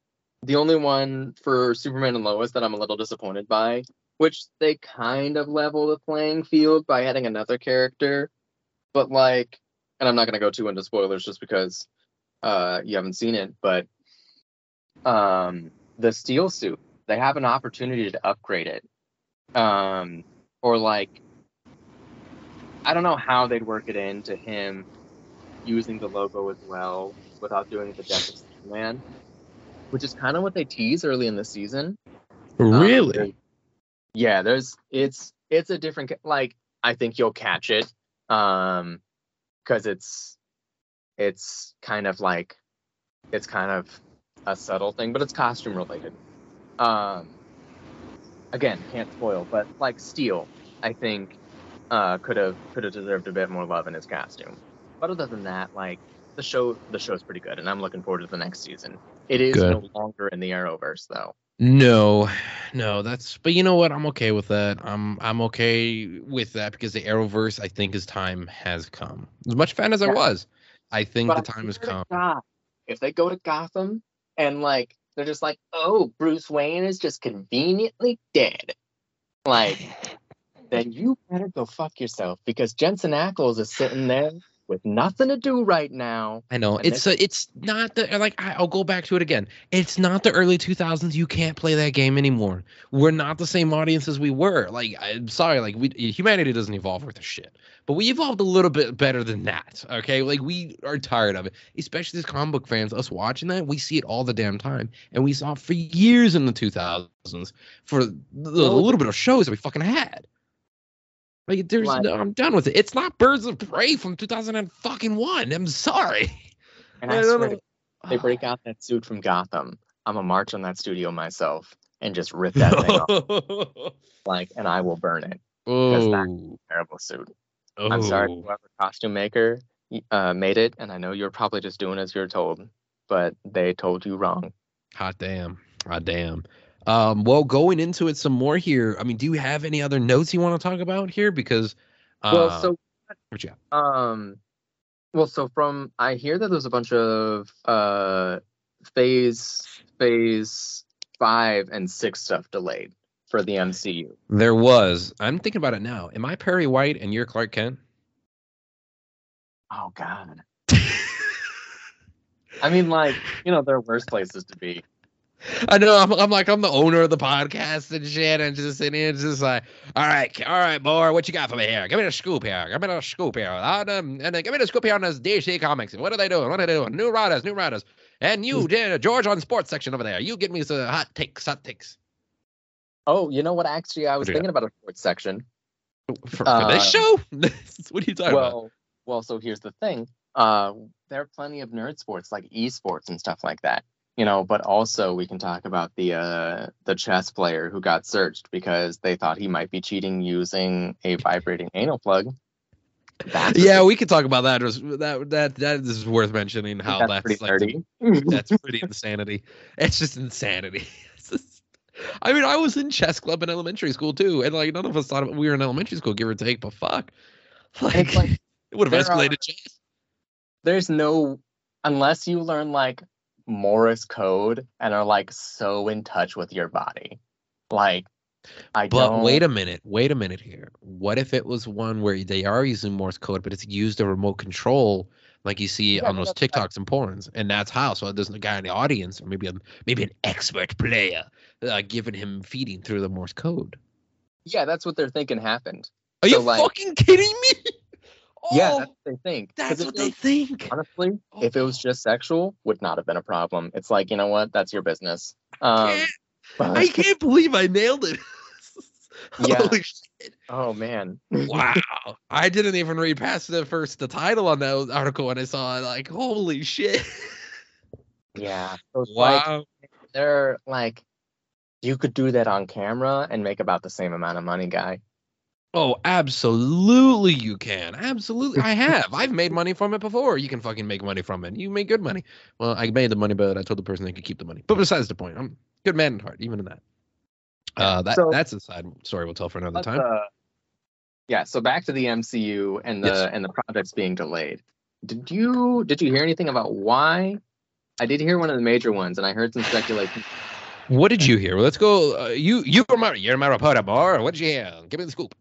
the only one for Superman and Lois that I'm a little disappointed by, which they kind of level the playing field by adding another character, but like, and I'm not gonna go too into spoilers just because uh you haven't seen it, but um the steel suit they have an opportunity to upgrade it, um or like I don't know how they'd work it into him using the logo as well without doing the death of Superman, which is kind of what they tease early in the season. Um, really? there- yeah, there's it's it's a different like I think you'll catch it um because it's it's kind of like it's kind of a subtle thing, but it's costume related. Um again, can't spoil, but like Steel, I think uh could have could have deserved a bit more love in his costume. But other than that, like the show the show's pretty good and I'm looking forward to the next season. It is Good. no longer in the Arrowverse though. No, no, that's but you know what? I'm okay with that. I'm I'm okay with that because the Arrowverse, I think, his time has come. As much fan as I was, I think But the time has come. God, if they go to Gotham and like they're just like, oh, Bruce Wayne is just conveniently dead. Like then you better go fuck yourself because Jensen Ackles is sitting there with nothing to do right now. I know it's uh, it's not the like I- I'll go back to it again. It's not the early 2000s. You can't play that game anymore. We're not the same audience as we were. Like I'm sorry, like we humanity doesn't evolve worth a shit, but we evolved a little bit better than that. Okay, like we are tired of it, especially as comic book fans. Us watching that, we see it all the damn time, and we saw it for years in the 2000s for the, the little bit of shows that we fucking had. Like there's, Like- no, I'm done with it. It's not Birds of Prey from 2001. I'm sorry. And I, I swear, to- they break out that suit from Gotham. I'm gonna march on that studio myself and just rip that thing off, like, and I will burn it. oh, Terrible suit. I'm sorry, oh. whoever costume maker uh, made it, and I know you're probably just doing as you're told, but they told you wrong. Hot damn. Hot damn. Um, well, going into it some more here. I mean, do you have any other notes you want to talk about here? Because, uh, well, so what you got? Um, well, so from I hear that there's a bunch of uh phase phase five and six stuff delayed for the MCU. there was. I'm thinking about it now. Am I Perry White and you're Clark Kent? Oh God. I mean, like you know, there are worse places to be. I know. I'm, I'm like I'm the owner of the podcast and shit, and just sitting here, just like, all right, all right, boy, what you got for me here? Give me a scoop here. Give me a scoop here. On, um, and then give me a scoop here on this DC Comics. What are they doing? What are they doing? New writers, new writers. And you, uh, George, on sports section over there. You get me some hot takes, hot takes Oh, you know what? Actually, I was thinking about a sports section. for, for this Uh, show. what are you talking about? Well, well, so here's the thing. Uh, there are plenty of nerd sports like esports and stuff like that. You know, but also we can talk about the uh, the chess player who got searched because they thought he might be cheating using a vibrating anal plug. That's Yeah, we could talk about that. That that that is worth mentioning. How that's that's, pretty like nerdy. that's pretty insanity. It's just insanity. It's just- I mean, I was in chess club in elementary school too, and like none of us thought we were in elementary school, give or take. But fuck, like, like it would have are- escalated chess. there's no unless you learn like Morse code and are like so in touch with your body. Like I But don't wait a minute, wait a minute here. What if it was one where they are using Morse code, but it's used a remote control, like you see Yeah, on those TikToks and porns, and that's how. So there's a guy in the audience, or maybe a maybe an expert player, uh, giving him feeding through the Morse code. yeah, that's what they're thinking happened. Are So, you like- fucking kidding me? Yeah, Oh, that's what they think. that's what they think. honestly, if it was just sexual, would not have been a problem. It's like, you know what? That's your business. Um, Can't- but- I can't believe I nailed it. Yeah. Holy shit. oh man. Wow. I didn't even read past the first the title on that article when I saw it. Like, holy shit. yeah. So it's like Wow. they're like you could do that on camera and make about the same amount of money, guy. Oh, absolutely you can. Absolutely. I have. I've made money from it before. You can fucking make money from it. You make good money. Well, I made the money, but I told the person they could keep the money. But besides the point, I'm good man at heart, even in that. Uh, that So- that's a side story we'll tell for another time. uh, yeah, so back to the MCU and the Yes. and the projects being delayed. Did you did you hear anything about why? I did hear one of the major ones, and I heard some speculation. What did you hear? Well, let's go. Uh, you you were my you're my reporter, boy. What did you hear? Give me the scoop.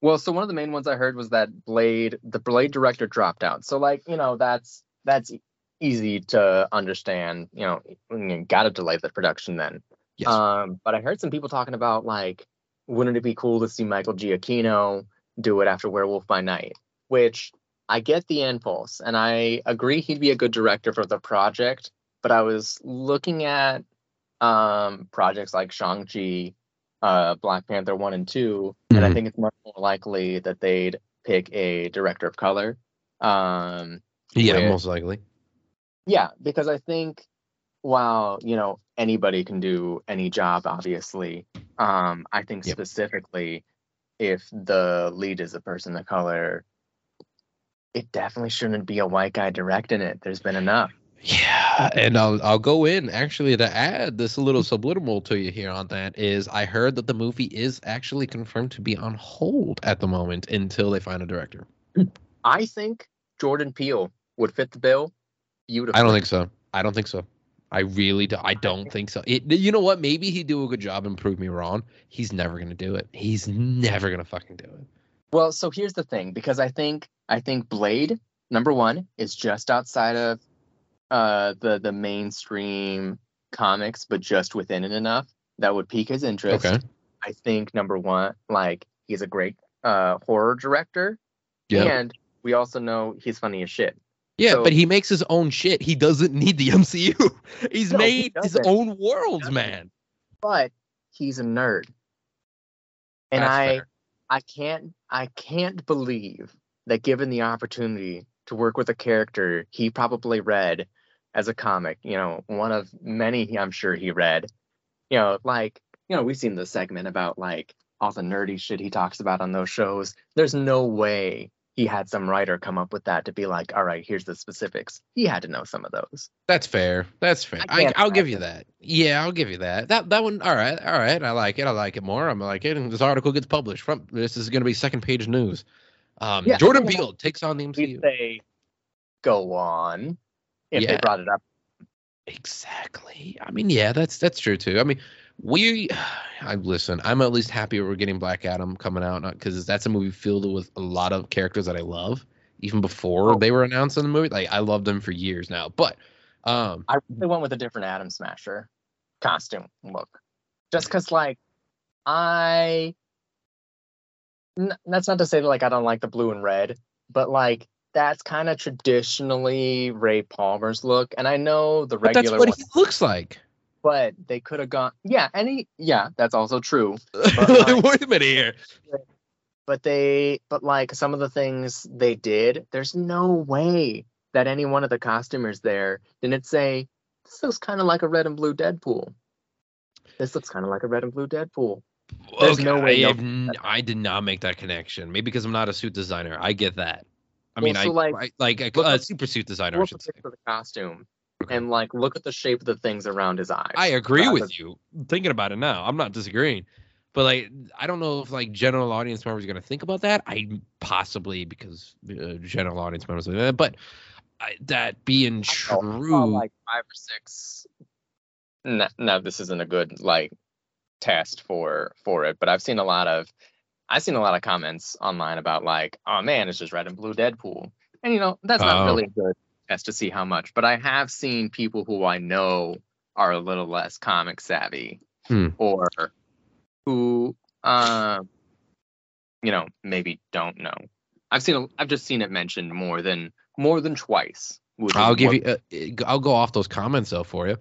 Well, so one of the main ones I heard was that Blade, the Blade director, dropped out. So like you know that's that's easy to understand. You know, you got to delay the production then. Yes. Um, but I heard some people talking about like, wouldn't it be cool to see Michael Giacchino do it after Werewolf by Night? Which I get the impulse, and I agree he'd be a good director for the project. But I was looking at um, projects like Shang Chi, uh, Black Panther one and two, and I Mhm. think it's much more likely that they'd pick a director of color. Um, yeah, with- most likely. yeah, because I think while you know anybody can do any job, obviously, um, I think Yep. specifically if the lead is a person of color, it definitely shouldn't be a white guy directing it. There's been enough. Yeah, and I'll I'll go in actually to add this little subliminal to you here on that is I heard that the movie is actually confirmed to be on hold at the moment until they find a director. I think Jordan Peele would fit the bill. Beautifully. I don't think so. I don't think so. I really do. I don't think so. It, you know what? Maybe he'd do a good job and prove me wrong. He's never gonna do it. He's never gonna fucking do it. Well, so here's the thing, because I think I think Blade number one is just outside of uh the the mainstream comics, but just within it enough that would pique his interest. Okay. I think number one, like he's a great uh horror director, Yeah. and we also know he's funny as shit. Yeah, So- but he makes his own shit. He doesn't need the MCU. He's No, he made his own worlds, man. But he's a nerd, and That's I fair. I can't I can't believe that given the opportunity to work with a character he probably read as a comic, you know, one of many I'm sure he read. You know, like, you know, we've seen the segment about like all the nerdy shit he talks about on those shows. There's no way he had some writer come up with that to be like, all right, here's the specifics. He had to know some of those. That's fair. That's fair. I I, I'll give you that. Yeah, I'll give you that. That that one. All right, all right. I like it. I like it more. I'm like it. And this article gets published. Front. This is going to be second page news. Um, Yeah, Jordan. Peele takes on the MCU. say go on if they Yeah. brought it up. Exactly. I mean, yeah, that's that's true too. I mean, we. I listen. I'm at least happy we're getting Black Adam coming out, not because that's a movie filled with a lot of characters that I love, even before Oh. they were announced in the movie. Like I loved them for years now, but um, I really went with a different Atom Smasher costume look, just because like I. N- that's not to say that like I don't like the blue and red, but like that's kind of traditionally Ray Palmer's look, and I know the regular. but that's what one, he looks like. but they could have gone. Yeah, any yeah, that's also true. Like, Wait a minute here. But they, but like some of the things they did, there's no way that any one of the costumers there didn't say this looks kind of like a red and blue Deadpool. This looks kind of like a red and blue Deadpool. There's no way I, no- have n- I did not make that connection. Maybe because I'm not a suit designer. I get that. I Well, mean, so, I, like, I like a, a super suit designer. I should at For the costume Okay. and like look at the shape of the things around his eyes. I agree with you. Thinking about it now, I'm not disagreeing. But like, I don't know if like general audience members are gonna think about that. I possibly because uh, general audience members, like that, but I, that being I don't know, I saw, true, like five or six. No, no, this isn't a good like test for for it, but I've seen a lot of I've seen a lot of comments online about like, oh man, it's just red and blue Deadpool, and you know that's not Oh. really a good test to see how much. But I have seen people who I know are a little less comic savvy, Hmm. or who, um, you know, maybe don't know. I've seen, a, I've just seen it mentioned more than more than twice. I'll give more- you. Uh, I'll go off those comments though for you.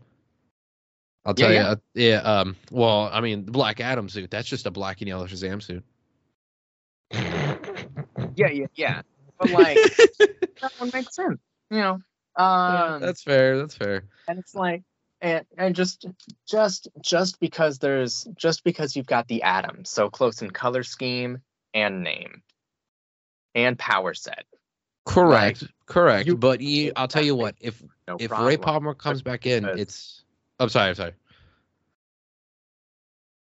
I'll tell yeah. you. Uh, yeah. Um. Well, I mean, the Black Adam suit. That's just a black and yellow Shazam suit. Yeah, yeah, yeah. But like that one makes sense, you know. Um, that's fair. That's fair. and it's like, and and just just just because there's just because you've got the atom so close in color scheme and name and power set. Correct. correct. you- but you, I'll tell you what. If No if problem. Ray Palmer comes back in, it's. I'm sorry. I'm sorry.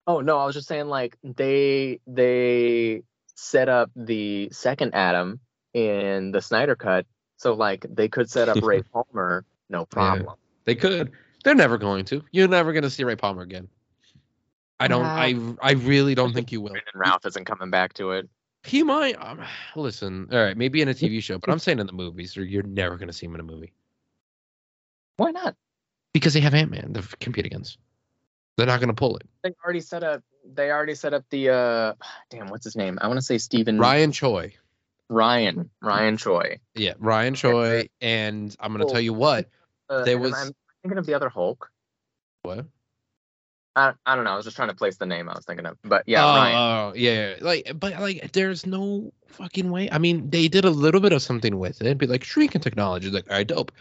Oh no, I was just saying like they they set up the second Atom in the Snyder cut, so like they could set up Ray Palmer, no problem. They could. They're never going to. You're never going to see Ray Palmer again. I don't. I. I really don't think you will. And Ralph isn't coming back to it. He might. Um, listen. All right. Maybe in a TV show, but I'm saying in the movies, or you're never going to see him in a movie Why not? because they have Ant Man to f- compete against. They're not going to pull it. They already set up. They already set up the. uh Damn, what's his name? I want to say Stephen Ryan Choi. Ryan Ryan Choi. Yeah, Ryan Choi, and I'm going to tell you what. Uh, There was- I'm thinking of the other Hulk. What? I, I don't know. I was just trying to place the name I was thinking of, but yeah, oh, Ryan. oh, yeah. Like, but like, there's no fucking way. I mean, they did a little bit of something with it, be like shrinking technology. Like, all right, dope.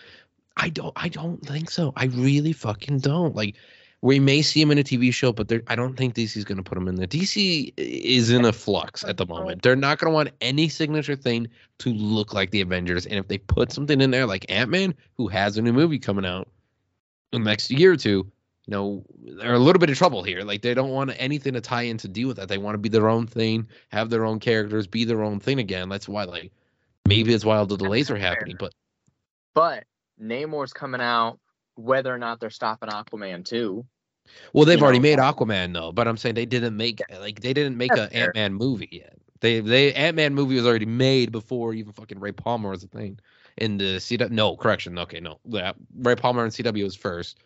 I don't. I don't think so. I really fucking don't. Like, we may see him in a TV show, but I don't think DC's gonna put him in there. DC is in a flux at the moment. They're not gonna want any signature thing to look like the Avengers. And if they put something in there like Ant Man, who has a new movie coming out in the next year or two, you know, they're a little bit of trouble here. Like they don't want anything to tie in to deal with that. They want to be their own thing, have their own characters, be their own thing again. That's why, like, maybe that's why all the delays are happening. But But Namor's coming out whether or not they're stopping Aquaman too. Well, they've already know, made uh Aquaman though, but I'm saying they didn't make like they didn't make That's a. Ant Man movie yet. They they Ant Man movie was already made before even fucking Ray Palmer was a thing. In the CW, no correction, okay, no, yeah, Ray Palmer and CW was first,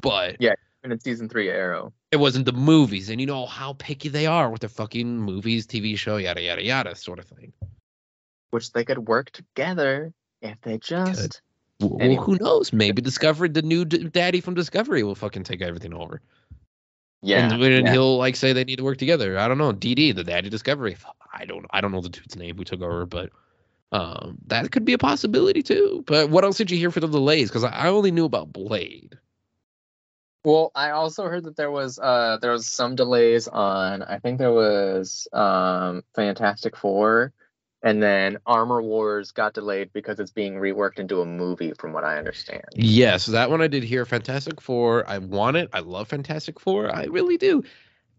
but Yeah. And in season three, Arrow. it wasn't the movies, and you know how picky they are with their fucking movies, TV show, yada yada yada, sort of thing. which they could work together if they just Well, Anyway. who knows? Maybe Discovery, the new d- daddy from Discovery, will fucking take everything over. yeah, and, then yeah. he'll like say they need to work together. I don't know. DD, the Daddy Discovery. I don't. I don't know the dude's name who took over, but um, that could be a possibility too. But what else did you hear for the delays? Because I, I only knew about Blade. Well, I also heard that there was uh there was some delays on I think there was um Fantastic Four and then Armor Wars got delayed because it's being reworked into a movie from what I understand. Yes, that one I did hear. Fantastic Four. I want it. I love Fantastic Four. I really do.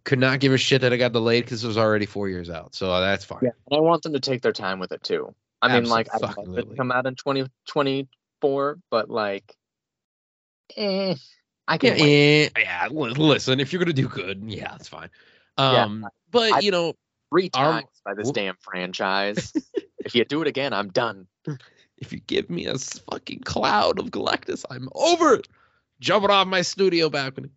Could not give a shit that it got delayed because it was already four years out. So that's fine. Yeah. And I want them to take their time with it too. I mean like I want it come out in 2024 but like eh I can yeah, yeah. Listen, if you're gonna do good, yeah, that's fine. Yeah, Um, but I- you know, three Arm- times by this Whoop. damn franchise. if you do it again, I'm done. if you give me a fucking cloud of Galactus, I'm over it. Jumping off my studio balcony.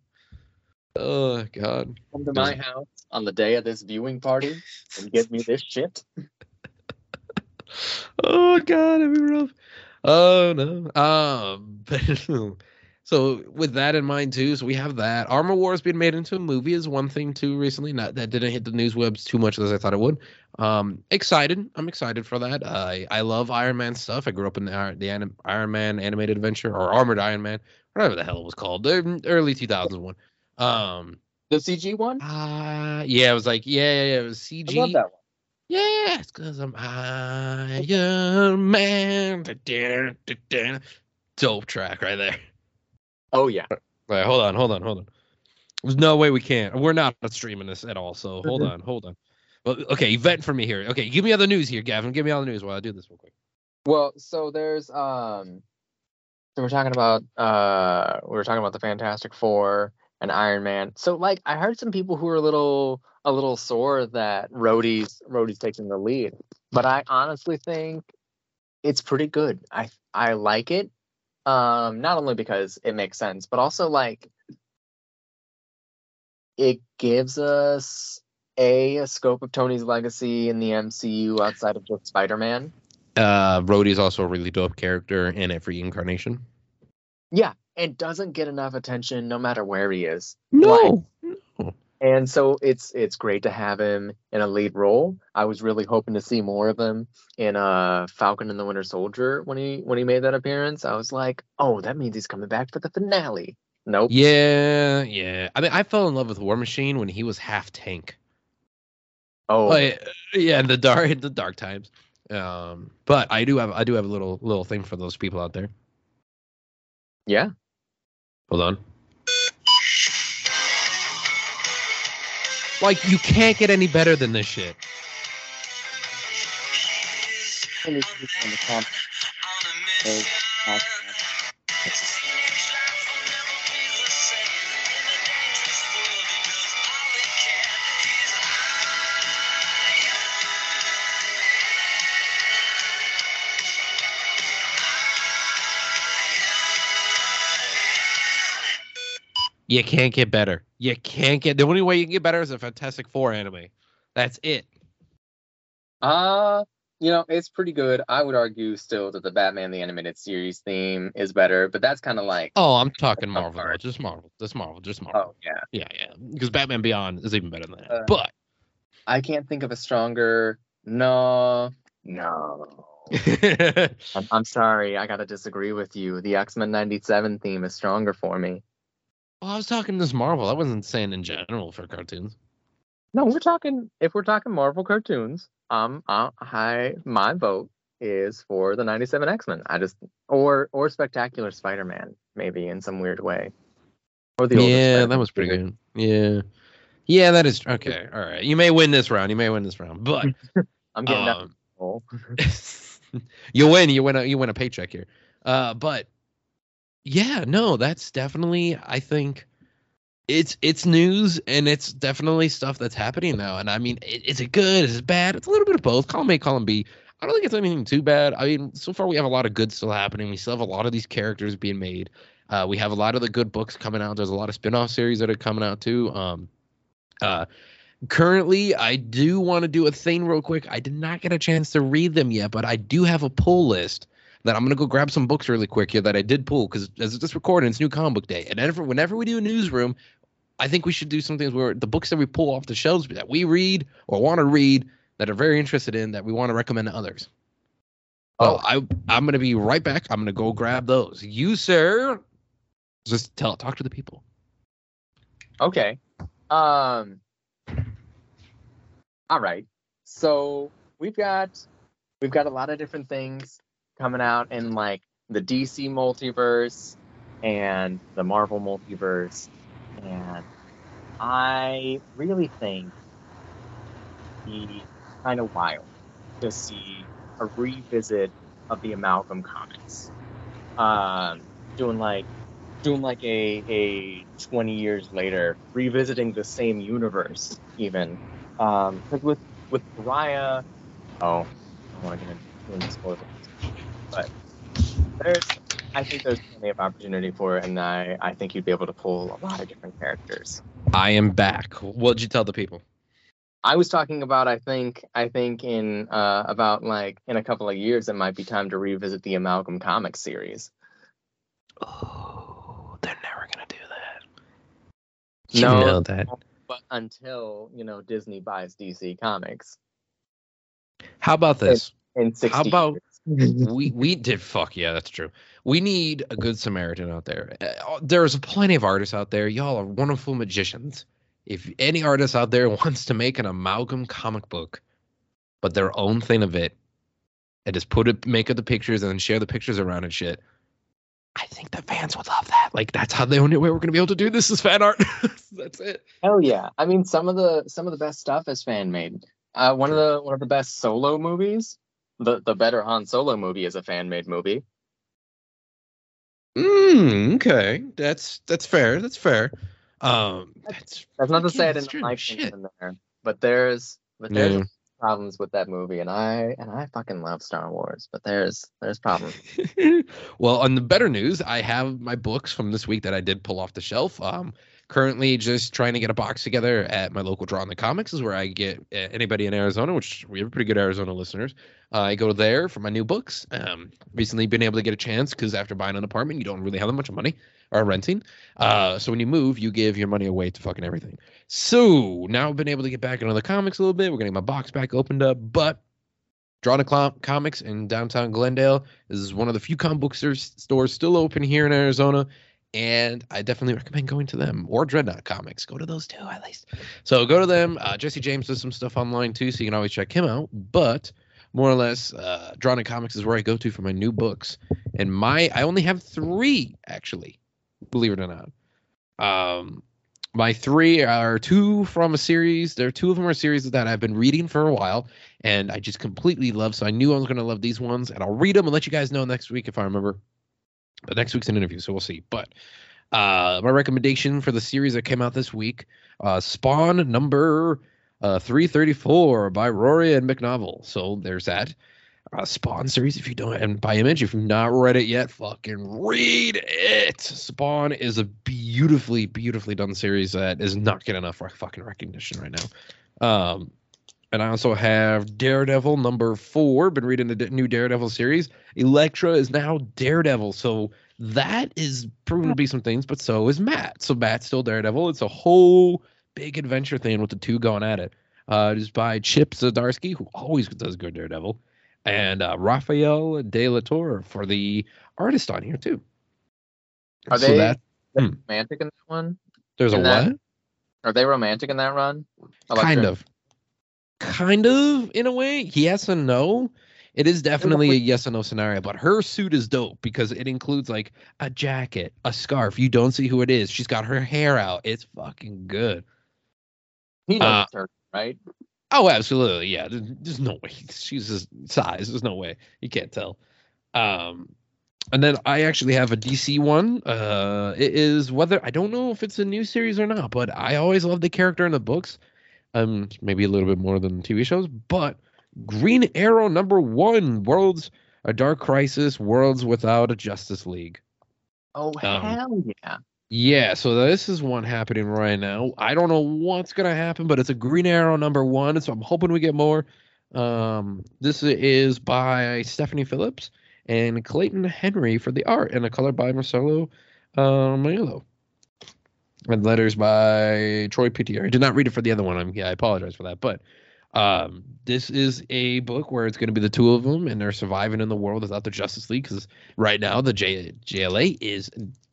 Oh God. Come to my house on the day of this viewing party and give me this shit. Oh God, it'd be rough. Oh no. Um but so with that in mind too, so we have that. Armor Wars being made into a movie is one thing too recently. Not that didn't hit the news webs too much as I thought it would. Um excited. I'm excited for that. I I love Iron Man stuff. I grew up in the the anim- Iron Man animated adventure or Armored Iron Man, whatever the hell it was called. The early 2001. Um The CG one? uh yeah, it was like yeah, yeah, yeah it was I CG. love that one. Yeah, it's because I'm Iron Man. Da-da, da-da. Dope track right there. Oh yeah. All right, hold on, hold on, hold on. There's no way we can't. We're not streaming this at all. So hold Mhm. on, hold on. Well, okay, vent for me here. Okay, give me all the news here, Gavin. Give me all the news while I do this real quick. Well, so there's um so we're talking about uh we were talking about the Fantastic Four and Iron Man. So like I heard some people who were a little a little sore that Rhodey's Rhodey's taking the lead. But I honestly think it's pretty good. I I like it. Um not only because it makes sense, but also like it gives us a, a scope of Tony's legacy in the MCU outside of just Spider-Man. Uh, Rhodey's also a really dope character in every incarnation. Yeah, and doesn't get enough attention no matter where he is. No, And so it's it's great to have him in a lead role. I was really hoping to see more of him in uh Falcon and the Winter Soldier when he when he made that appearance. I was like, "Oh, that means he's coming back for the finale." Nope. yeah, yeah. I mean, I fell in love with War Machine when he was half tank. Oh, Like, yeah, in the dark, in the dark times. Um, but I do have, I do have a little, little thing for those people out there. yeah. Hold on. Like, you can't get any better than this shit. You can't get better. You can't get. The only way you can get better is a Fantastic Four anime. That's it. Uh, you know, it's pretty good. I would argue still that the Batman the Animated Series theme is better, but that's kind of like, Oh, I'm talking Marvel. though. Just Marvel. Just Marvel. Just Marvel. oh yeah. Yeah, yeah. Because Batman Beyond is even better than that. Uh, but I can't think of a stronger. No, no. I'm, I'm sorry, I gotta disagree with you. The X Men '97 theme is stronger for me. Well, I was talking this Marvel. I wasn't saying in general for cartoons. No, we're talking. If we're talking Marvel cartoons, um, uh, I my vote is for the '97 X Men. I just or or Spectacular Spider Man, maybe in some weird way. Or the yeah, Spider-Man that was pretty good. Yeah, yeah, that is okay. All right, you may win this round. You may win this round, but I'm getting that. um, role. you win. You win a you win a paycheck here. Uh, but yeah, no, that's definitely I think it's it's news and it's definitely stuff that's happening now. And I mean, is it good? Is it bad? It's a little bit of both. Column A, column B. I don't think it's anything too bad. I mean, so far we have a lot of good still happening. We still have a lot of these characters being made. Uh, we have a lot of the good books coming out. There's a lot of spin-off series that are coming out too. Um, uh, currently, I do want to do a thing real quick. I did not get a chance to read them yet, but I do have a pull list that I'm gonna go grab some books really quick here that I did pull because as it's just recording, it's new comic book day, and whenever, whenever we do a newsroom, I think we should do some things where the books that we pull off the shelves that we read or want to read that are very interested in that we want to recommend to others. Oh, I I'm gonna be right back. I'm gonna go grab those. You sir, just tell talk to the people. Okay. Um. All right. So we've got we've got a lot of different things coming out in like the DC multiverse and the Marvel multiverse, and I really think it'd be kind of wild to see a revisit of the amalgam comics. Um, doing like doing like a a 20 years later revisiting the same universe even. Um 'cause with with Pariah oh I don't want to get into but there's I think there's plenty of opportunity for it and I I think you'd be able to pull a lot of different characters I am back. What'd you tell the people? I was talking about I think I think in uh about like in a couple of years it might be time to revisit the amalgam comics series Oh, they're never gonna do that. You No. know that. but until you know Disney buys DC Comics How about this? in 60 about- years. We we did fuck yeah that's true. We need a good samaritan out there. Uh, there's plenty of artists out there. Y'all are wonderful magicians. If any artist out there wants to make an amalgam comic book but their own thing of it and just put it make up the pictures and then share the pictures around and shit i think the fans would love that. Like that's how the only way we're gonna be able to do this is fan art. That's it. Hell yeah! I mean, some of the some of the best stuff is fan made. Uh, one of the one of the best solo movies, the the better Han Solo movie is a fan made movie. mm, okay that's that's fair that's fair um that's That's not to say I didn't like Shit. things in there, but there's but there's Yeah. problems with that movie, and I and I fucking love Star Wars, but there's there's problems. well, on the better news, I have my books from this week that I did pull off the shelf. Um, currently just trying to get a box together at my local Drawn to Comics is where I get uh, anybody in Arizona, which we have pretty good Arizona listeners. Uh, I go there for my new books. Um, recently been able to get a chance because after buying an apartment, you don't really have that much money or renting. Uh, so when you move, you give your money away to fucking everything. So now I've been able to get back into the comics a little bit. We're getting my box back opened up, but Drawn to Comics in downtown Glendale is one of the few comic book stores still open here in Arizona, and I definitely recommend going to them or Dreadnought Comics. Go to those two at least. So go to them. Uh, Jesse James does some stuff online too, so you can always check him out. But more or less, uh, Drawn Comics is where I go to for my new books, and my I only have three actually, believe it or not. Um, my three are two from a series. There are two of them are series that I've been reading for a while, and I just completely love. So I knew I was going to love these ones, and I'll read them and let you guys know next week if I remember. But next week's an interview, so we'll see. But uh, my recommendation for the series that came out this week, uh, Spawn number uh, 334 by Rory McConville. So there's that. Uh, Spawn series, if you don't, and by image, if you've not read it yet, fucking read it. Spawn is a beautifully, beautifully done series that is not getting enough fucking recognition right now. Um, and I also have Daredevil number four. Been reading the new Daredevil series. Elektra is now Daredevil, so that is proven to be some things. But so is Matt. So Matt's still Daredevil. It's a whole big adventure thing with the two going at it. Uh, it is by Chip Zdarsky, who always does good Daredevil, and uh, Rafael De Latorre for the artist on here too. Are So they that- Hmm. romantic in that one? there's a that- what? Are they romantic in that run? Elektra kind of kind of in a way yes and no. It is definitely a yes and no scenario but her suit is dope because it includes like a jacket a scarf. You don't see who it is. She's got her hair out. It's fucking good. He knows Uh, her, right? oh absolutely. Yeah. There's, there's no way. She's his size. There's no way. You can't tell. Um and then I actually have a DC one. Uh, it is whether I don't know if it's a new series or not, but I always love the character in the books. Um, maybe a little bit more than TV shows, but Green Arrow number one, Worlds a Dark Crisis, Worlds Without a Justice League. Oh Um, hell yeah! Yeah, so this is one happening right now. I don't know what's gonna happen, but it's a Green Arrow number one, so I'm hoping we get more. Um, this is by Stephanie Phillips and Clayton Henry for the art, and a color by Marcelo uh, Maiolo. And letters by Troy Peteri. I did not read it for the other one. I'm, yeah, I apologize for that. But um, this is a book where it's going to be the two of them, and they're surviving in the world without the Justice League because right now the J- JLA is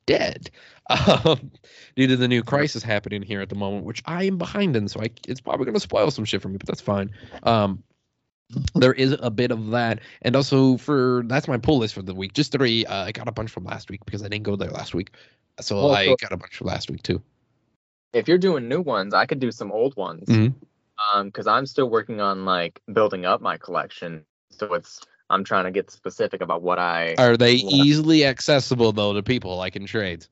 dead um, due to the new crisis happening here at the moment, which I am behind in. So I, it's probably going to spoil some shit for me, but that's fine. Um, there is a bit of that, and also for that's my pull list for the week. Just three. Uh, I got a bunch from last week because I didn't go there last week, so Well, I so- got a bunch last week too. If you're doing new ones, I could do some old ones. Mhm. Um, because I'm still working on like building up my collection, so it's I'm trying to get specific about what I. Are they easily accessible though to people like in trades?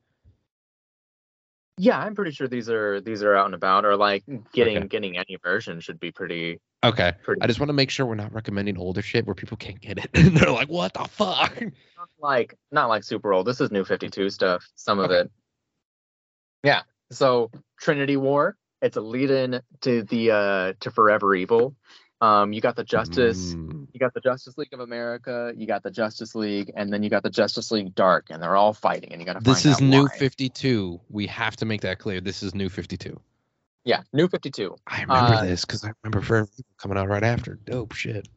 Yeah, I'm pretty sure these are these are out and about, or like getting Okay. getting any version should be pretty Okay. pretty. I just want to make sure we're not recommending older shit where people can't get it. and they're like, what the fuck? not like not like super old. This is new 52 stuff. Some of Okay. it. Yeah. So Trinity War. It's a lead in to the uh to Forever Evil. Um, you got the Justice. Mm. You got the Justice League of America. You got the Justice League, and then you got the Justice League Dark, and they're all fighting, and you got to. This is new why. 52. We have to make that clear. This is new 52. Yeah, new 52. I remember Uh, this because I remember coming out right after. Dope shit.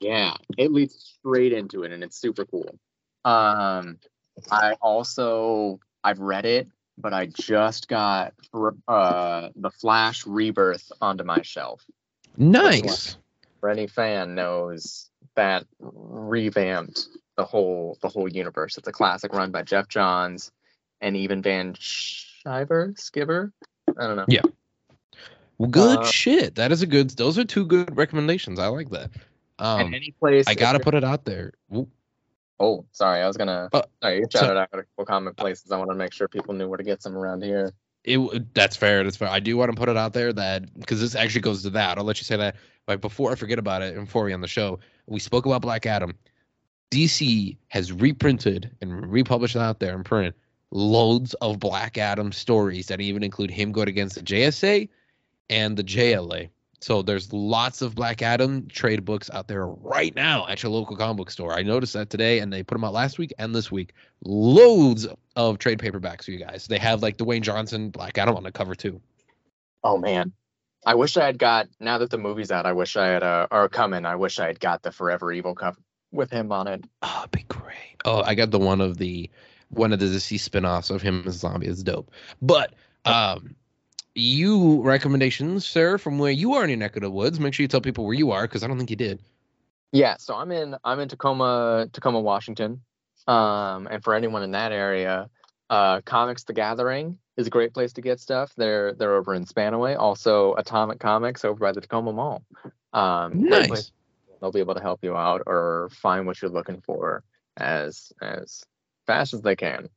Yeah, it leads straight into it, and it's super cool. Um, I also I've read it, but I just got uh the Flash Rebirth onto my shelf. Nice. For any fan knows that revamped the whole the whole universe. It's a classic run by Geoff Johns and even Van Shiver Skiver. I don't know. Yeah. Well, good Uh, shit. That is a good. Those are two good recommendations. I like that. Um, any place I gotta put it out there. Oop. Oh, sorry, I was gonna. Uh, sorry, you so- shouted out a couple common places. I want to make sure people knew where to get some around here. It that's fair. That's fair. I do want to put it out there that because this actually goes to that. I'll let you say that. But before I forget about it, and before we end the show, we spoke about Black Adam. DC has reprinted and republished out there in print loads of Black Adam stories that even include him going against the JSA and the JLA. So there's lots of Black Adam trade books out there right now at your local comic book store. I noticed that today, and they put them out last week and this week. Loads of trade paperbacks for you guys. They have like Dwayne Johnson, Black Adam on the cover too. Oh man, I wish I had got. Now that the movie's out, I wish I had uh, or coming. I wish I had got the Forever Evil cover with him on it. Oh, it'd be great. Oh, I got the one of the one of the DC spin-offs of him as zombie. It's dope. But um you recommendations, sir, from where you are in your neck of the woods. Make sure you tell people where you are because I don't think you did. Yeah, so I'm in I'm in Tacoma, Tacoma, Washington. Um, and for anyone in that area, uh, Comics the Gathering is a great place to get stuff. They're they're over in Spanaway. Also, Atomic Comics over by the Tacoma Mall. Um, Nice. They'll be able to help you out or find what you're looking for as as fast as they can.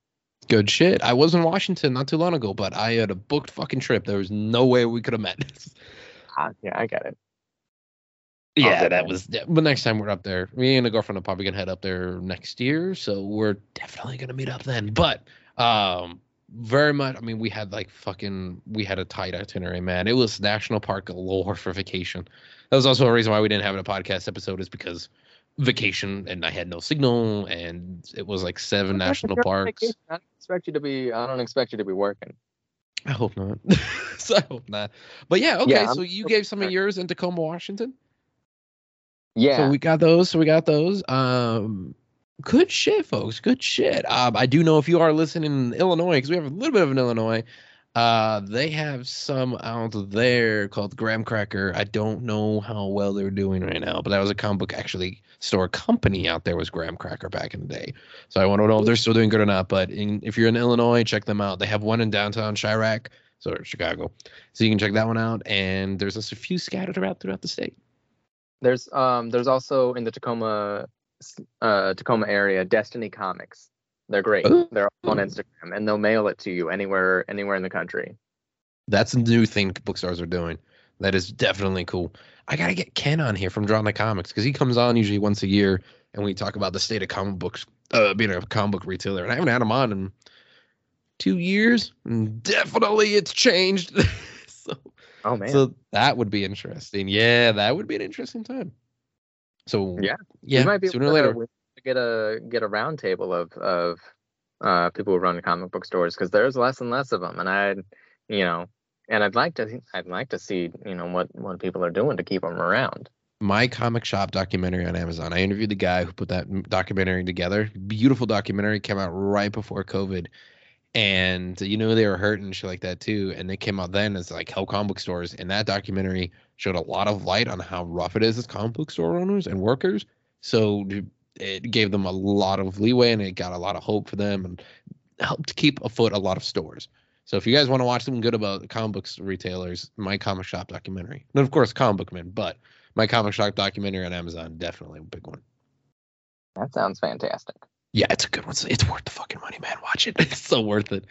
Good shit. I was in Washington not too long ago, but I had a booked fucking trip. There was no way we could have met. Ah, yeah, I get it. yeah, that man. was. But next time we're up there, me and the girlfriend are probably gonna head up there next year, so we're definitely gonna meet up then. But um, very much. I mean, we had like fucking. We had a tight itinerary, man. It was national park galore for vacation. That was also a reason why we didn't have a podcast episode, is because vacation and I had no signal, and it was like seven Well, national parks. vacation. I don't expect you to be. I don't expect you to be working. I hope not. so I hope not. But yeah, okay. Yeah, so you gave some of yours in Tacoma, Washington. Yeah. So we got those. So we got those. Um, good shit, folks. Good shit. Um, I do know if you are listening in Illinois, because we have a little bit of an Illinois. Uh, they have some out there called Graham Cracker. I don't know how well they're doing right now, but that was a comic book actually store company out there was Graham Cracker back in the day. So I want to know if they're still doing good or not. But in, if you're in Illinois, check them out. They have one in downtown Chirac, so Chicago. So you can check that one out. And there's just a few scattered around throughout the state. There's um there's also in the Tacoma uh Tacoma area Destiny Comics. They're great. They're all on Instagram, and they'll mail it to you anywhere anywhere in the country. That's a new thing bookstores are doing. That is definitely cool. I gotta get Ken on here from Drawn to Comics because he comes on usually once a year, and we talk about the state of comic books, uh, being a comic book retailer. And I haven't had him on in two years, and definitely it's changed. so, Oh man. so that would be interesting. Yeah, that would be an interesting time. So Yeah. yeah, we might be sooner or later. Get a get a round table of of uh, people who run comic book stores because there's less and less of them, and I, you know, and I'd like to I'd like to see you know what what people are doing to keep them around. my comic shop documentary on Amazon. I interviewed the guy who put that documentary together. Beautiful documentary came out right before COVID. And you know they were hurt and shit like that too. And they came out then as like hell comic book stores. And that documentary showed a lot of light on how rough it is as comic book store owners and workers. So it gave them a lot of leeway and it got a lot of hope for them and helped keep afoot a lot of stores. So if you guys want to watch something good about comic books retailers, my comic shop documentary. And of course comic book man, but my comic shop documentary on Amazon, definitely a big one. That sounds fantastic. Yeah, it's a good one. It's, it's worth the fucking money, man. Watch it. It's so worth it.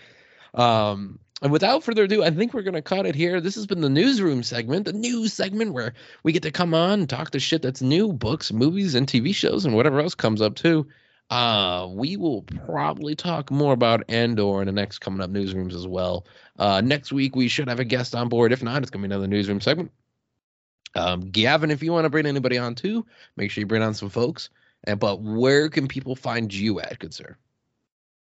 Um, and without further ado, I think we're gonna cut it here. This has been the newsroom segment, the news segment where we get to come on and talk to shit that's new, books, movies, and TV shows, and whatever else comes up too. Uh, we will probably talk more about Andor in the next coming up newsrooms as well. Uh, next week we should have a guest on board. If not, it's gonna be another newsroom segment. Um, Gavin, if you want to bring anybody on too, make sure you bring on some folks. And but where can people find you at, good sir?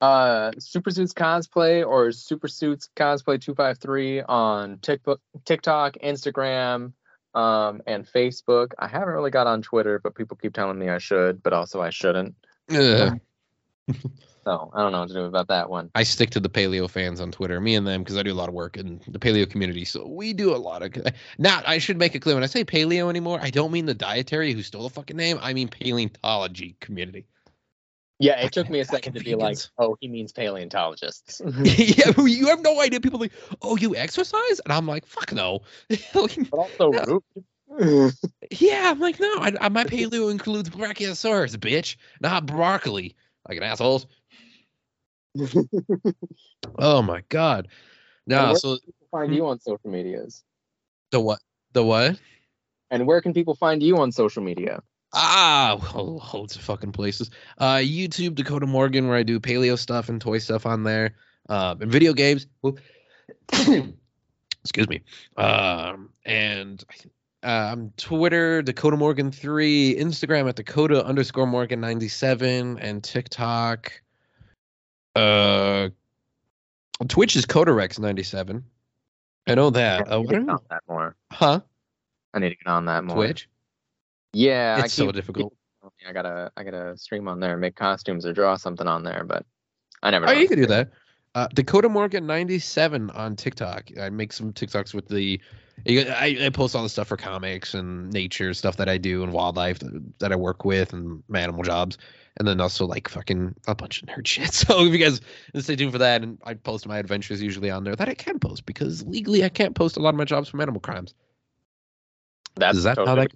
Uh, Super Suits cosplay or Super Suits cosplay two five three on TikTok, TikTok, Instagram, um, and Facebook. I haven't really got on Twitter, but people keep telling me I should, but also I shouldn't. Ugh. So I don't know what to do about that one. I stick to the paleo fans on Twitter, me and them, because I do a lot of work in the paleo community. So we do a lot of. Now I should make it clear when I say paleo anymore, I don't mean the dietary who stole the fucking name. I mean paleontology community. Yeah, it took me a second to be like, oh, he means paleontologists. yeah, you have no idea. People are like, oh, you exercise, and I'm like, fuck no. Like, but also No. yeah, I'm like, no. I, I, my paleo includes brachiosaurus, bitch, not broccoli. Like an asshole. Oh my god. No, where- so find hmm. you on social medias. the what? The what? And where can people find you on social media? Ah, loads of fucking places. Uh, YouTube, Dakota Morgan, where I do paleo stuff and toy stuff on there. Uh, and video games. Excuse me. Um, and um, Twitter, Dakota Morgan three, Instagram at Dakota underscore Morgan ninety seven, and TikTok. Uh, Twitch is Kotarex ninety seven. I know that. I Uh, need what to get on that more. huh? I need to get on that more. Twitch. Yeah, I It's so keep- difficult. I gotta I gotta stream on there, make costumes or draw something on there, but I never. Oh, know you can do that. Uh, Dakota Morgan ninety seven on TikTok. I make some TikToks with the. I, I post all the stuff for comics and nature stuff that I do and wildlife that, that I work with and my animal jobs, and then also like fucking a bunch of nerd shit. So if you guys stay tuned for that, and I post my adventures usually on there that I can post because legally I can't post a lot of my jobs from animal crimes. That's Is that how that-.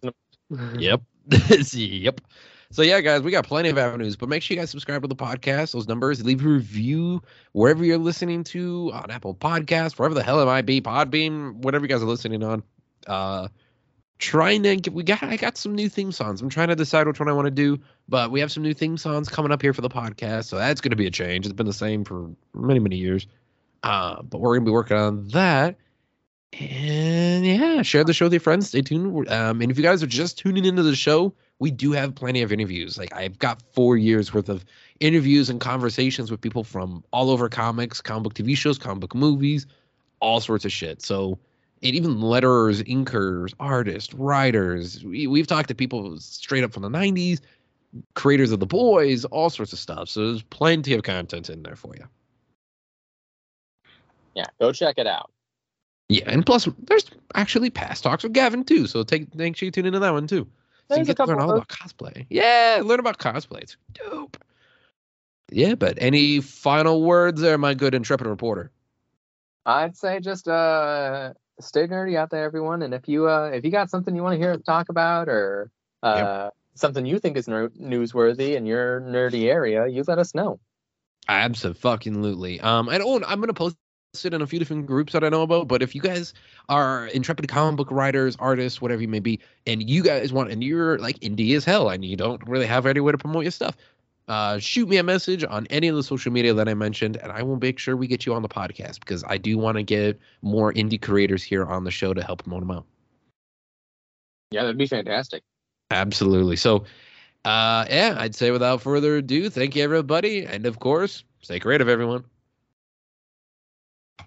Yep. yep. So yeah, guys, we got plenty of avenues, but make sure you guys subscribe to the podcast. Those numbers, leave a review wherever you're listening to on Apple Podcasts, wherever the hell it might be, Podbean, whatever you guys are listening on. Uh, trying to get, we got I got some new theme songs. I'm trying to decide which one I want to do, but we have some new theme songs coming up here for the podcast, so that's going to be a change. It's been the same for many many years, uh, but we're going to be working on that. And yeah, share the show with your friends. Stay tuned. Um, and if you guys are just tuning into the show, we do have plenty of interviews. Like I've got four years worth of interviews and conversations with people from all over comics, comic book TV shows, comic book movies, all sorts of shit. So, and even letterers, inkers, artists, writers. We, we've talked to people straight up from the '90s, creators of the boys, all sorts of stuff. So there's plenty of content in there for you. Yeah, go check it out. Yeah, and plus there's actually past talks with Gavin too. So take make sure you tune into that one too. So you There's a get to learn all about cosplay. Yeah, learn about cosplay. It's dope. Yeah, but any final words there, my good intrepid reporter? I'd say just uh stay nerdy out there, everyone. And if you uh if you got something you want to hear us talk about or uh something you think is ner- newsworthy in your nerdy area, you let us know. Absolutely. Um, and oh, I'm gonna post it in a few different groups that I know about. But if you guys are intrepid comic book writers, artists, whatever you may be, and you guys want, and you're like indie as hell, and you don't really have anywhere to promote your stuff, uh, shoot me a message on any of the social media that I mentioned, and I will make sure we get you on the podcast because I do want to get more indie creators here on the show to help promote them out. Yeah, that'd be fantastic. Absolutely. So, uh, yeah, I'd say without further ado, thank you, everybody. And of course, stay creative, everyone.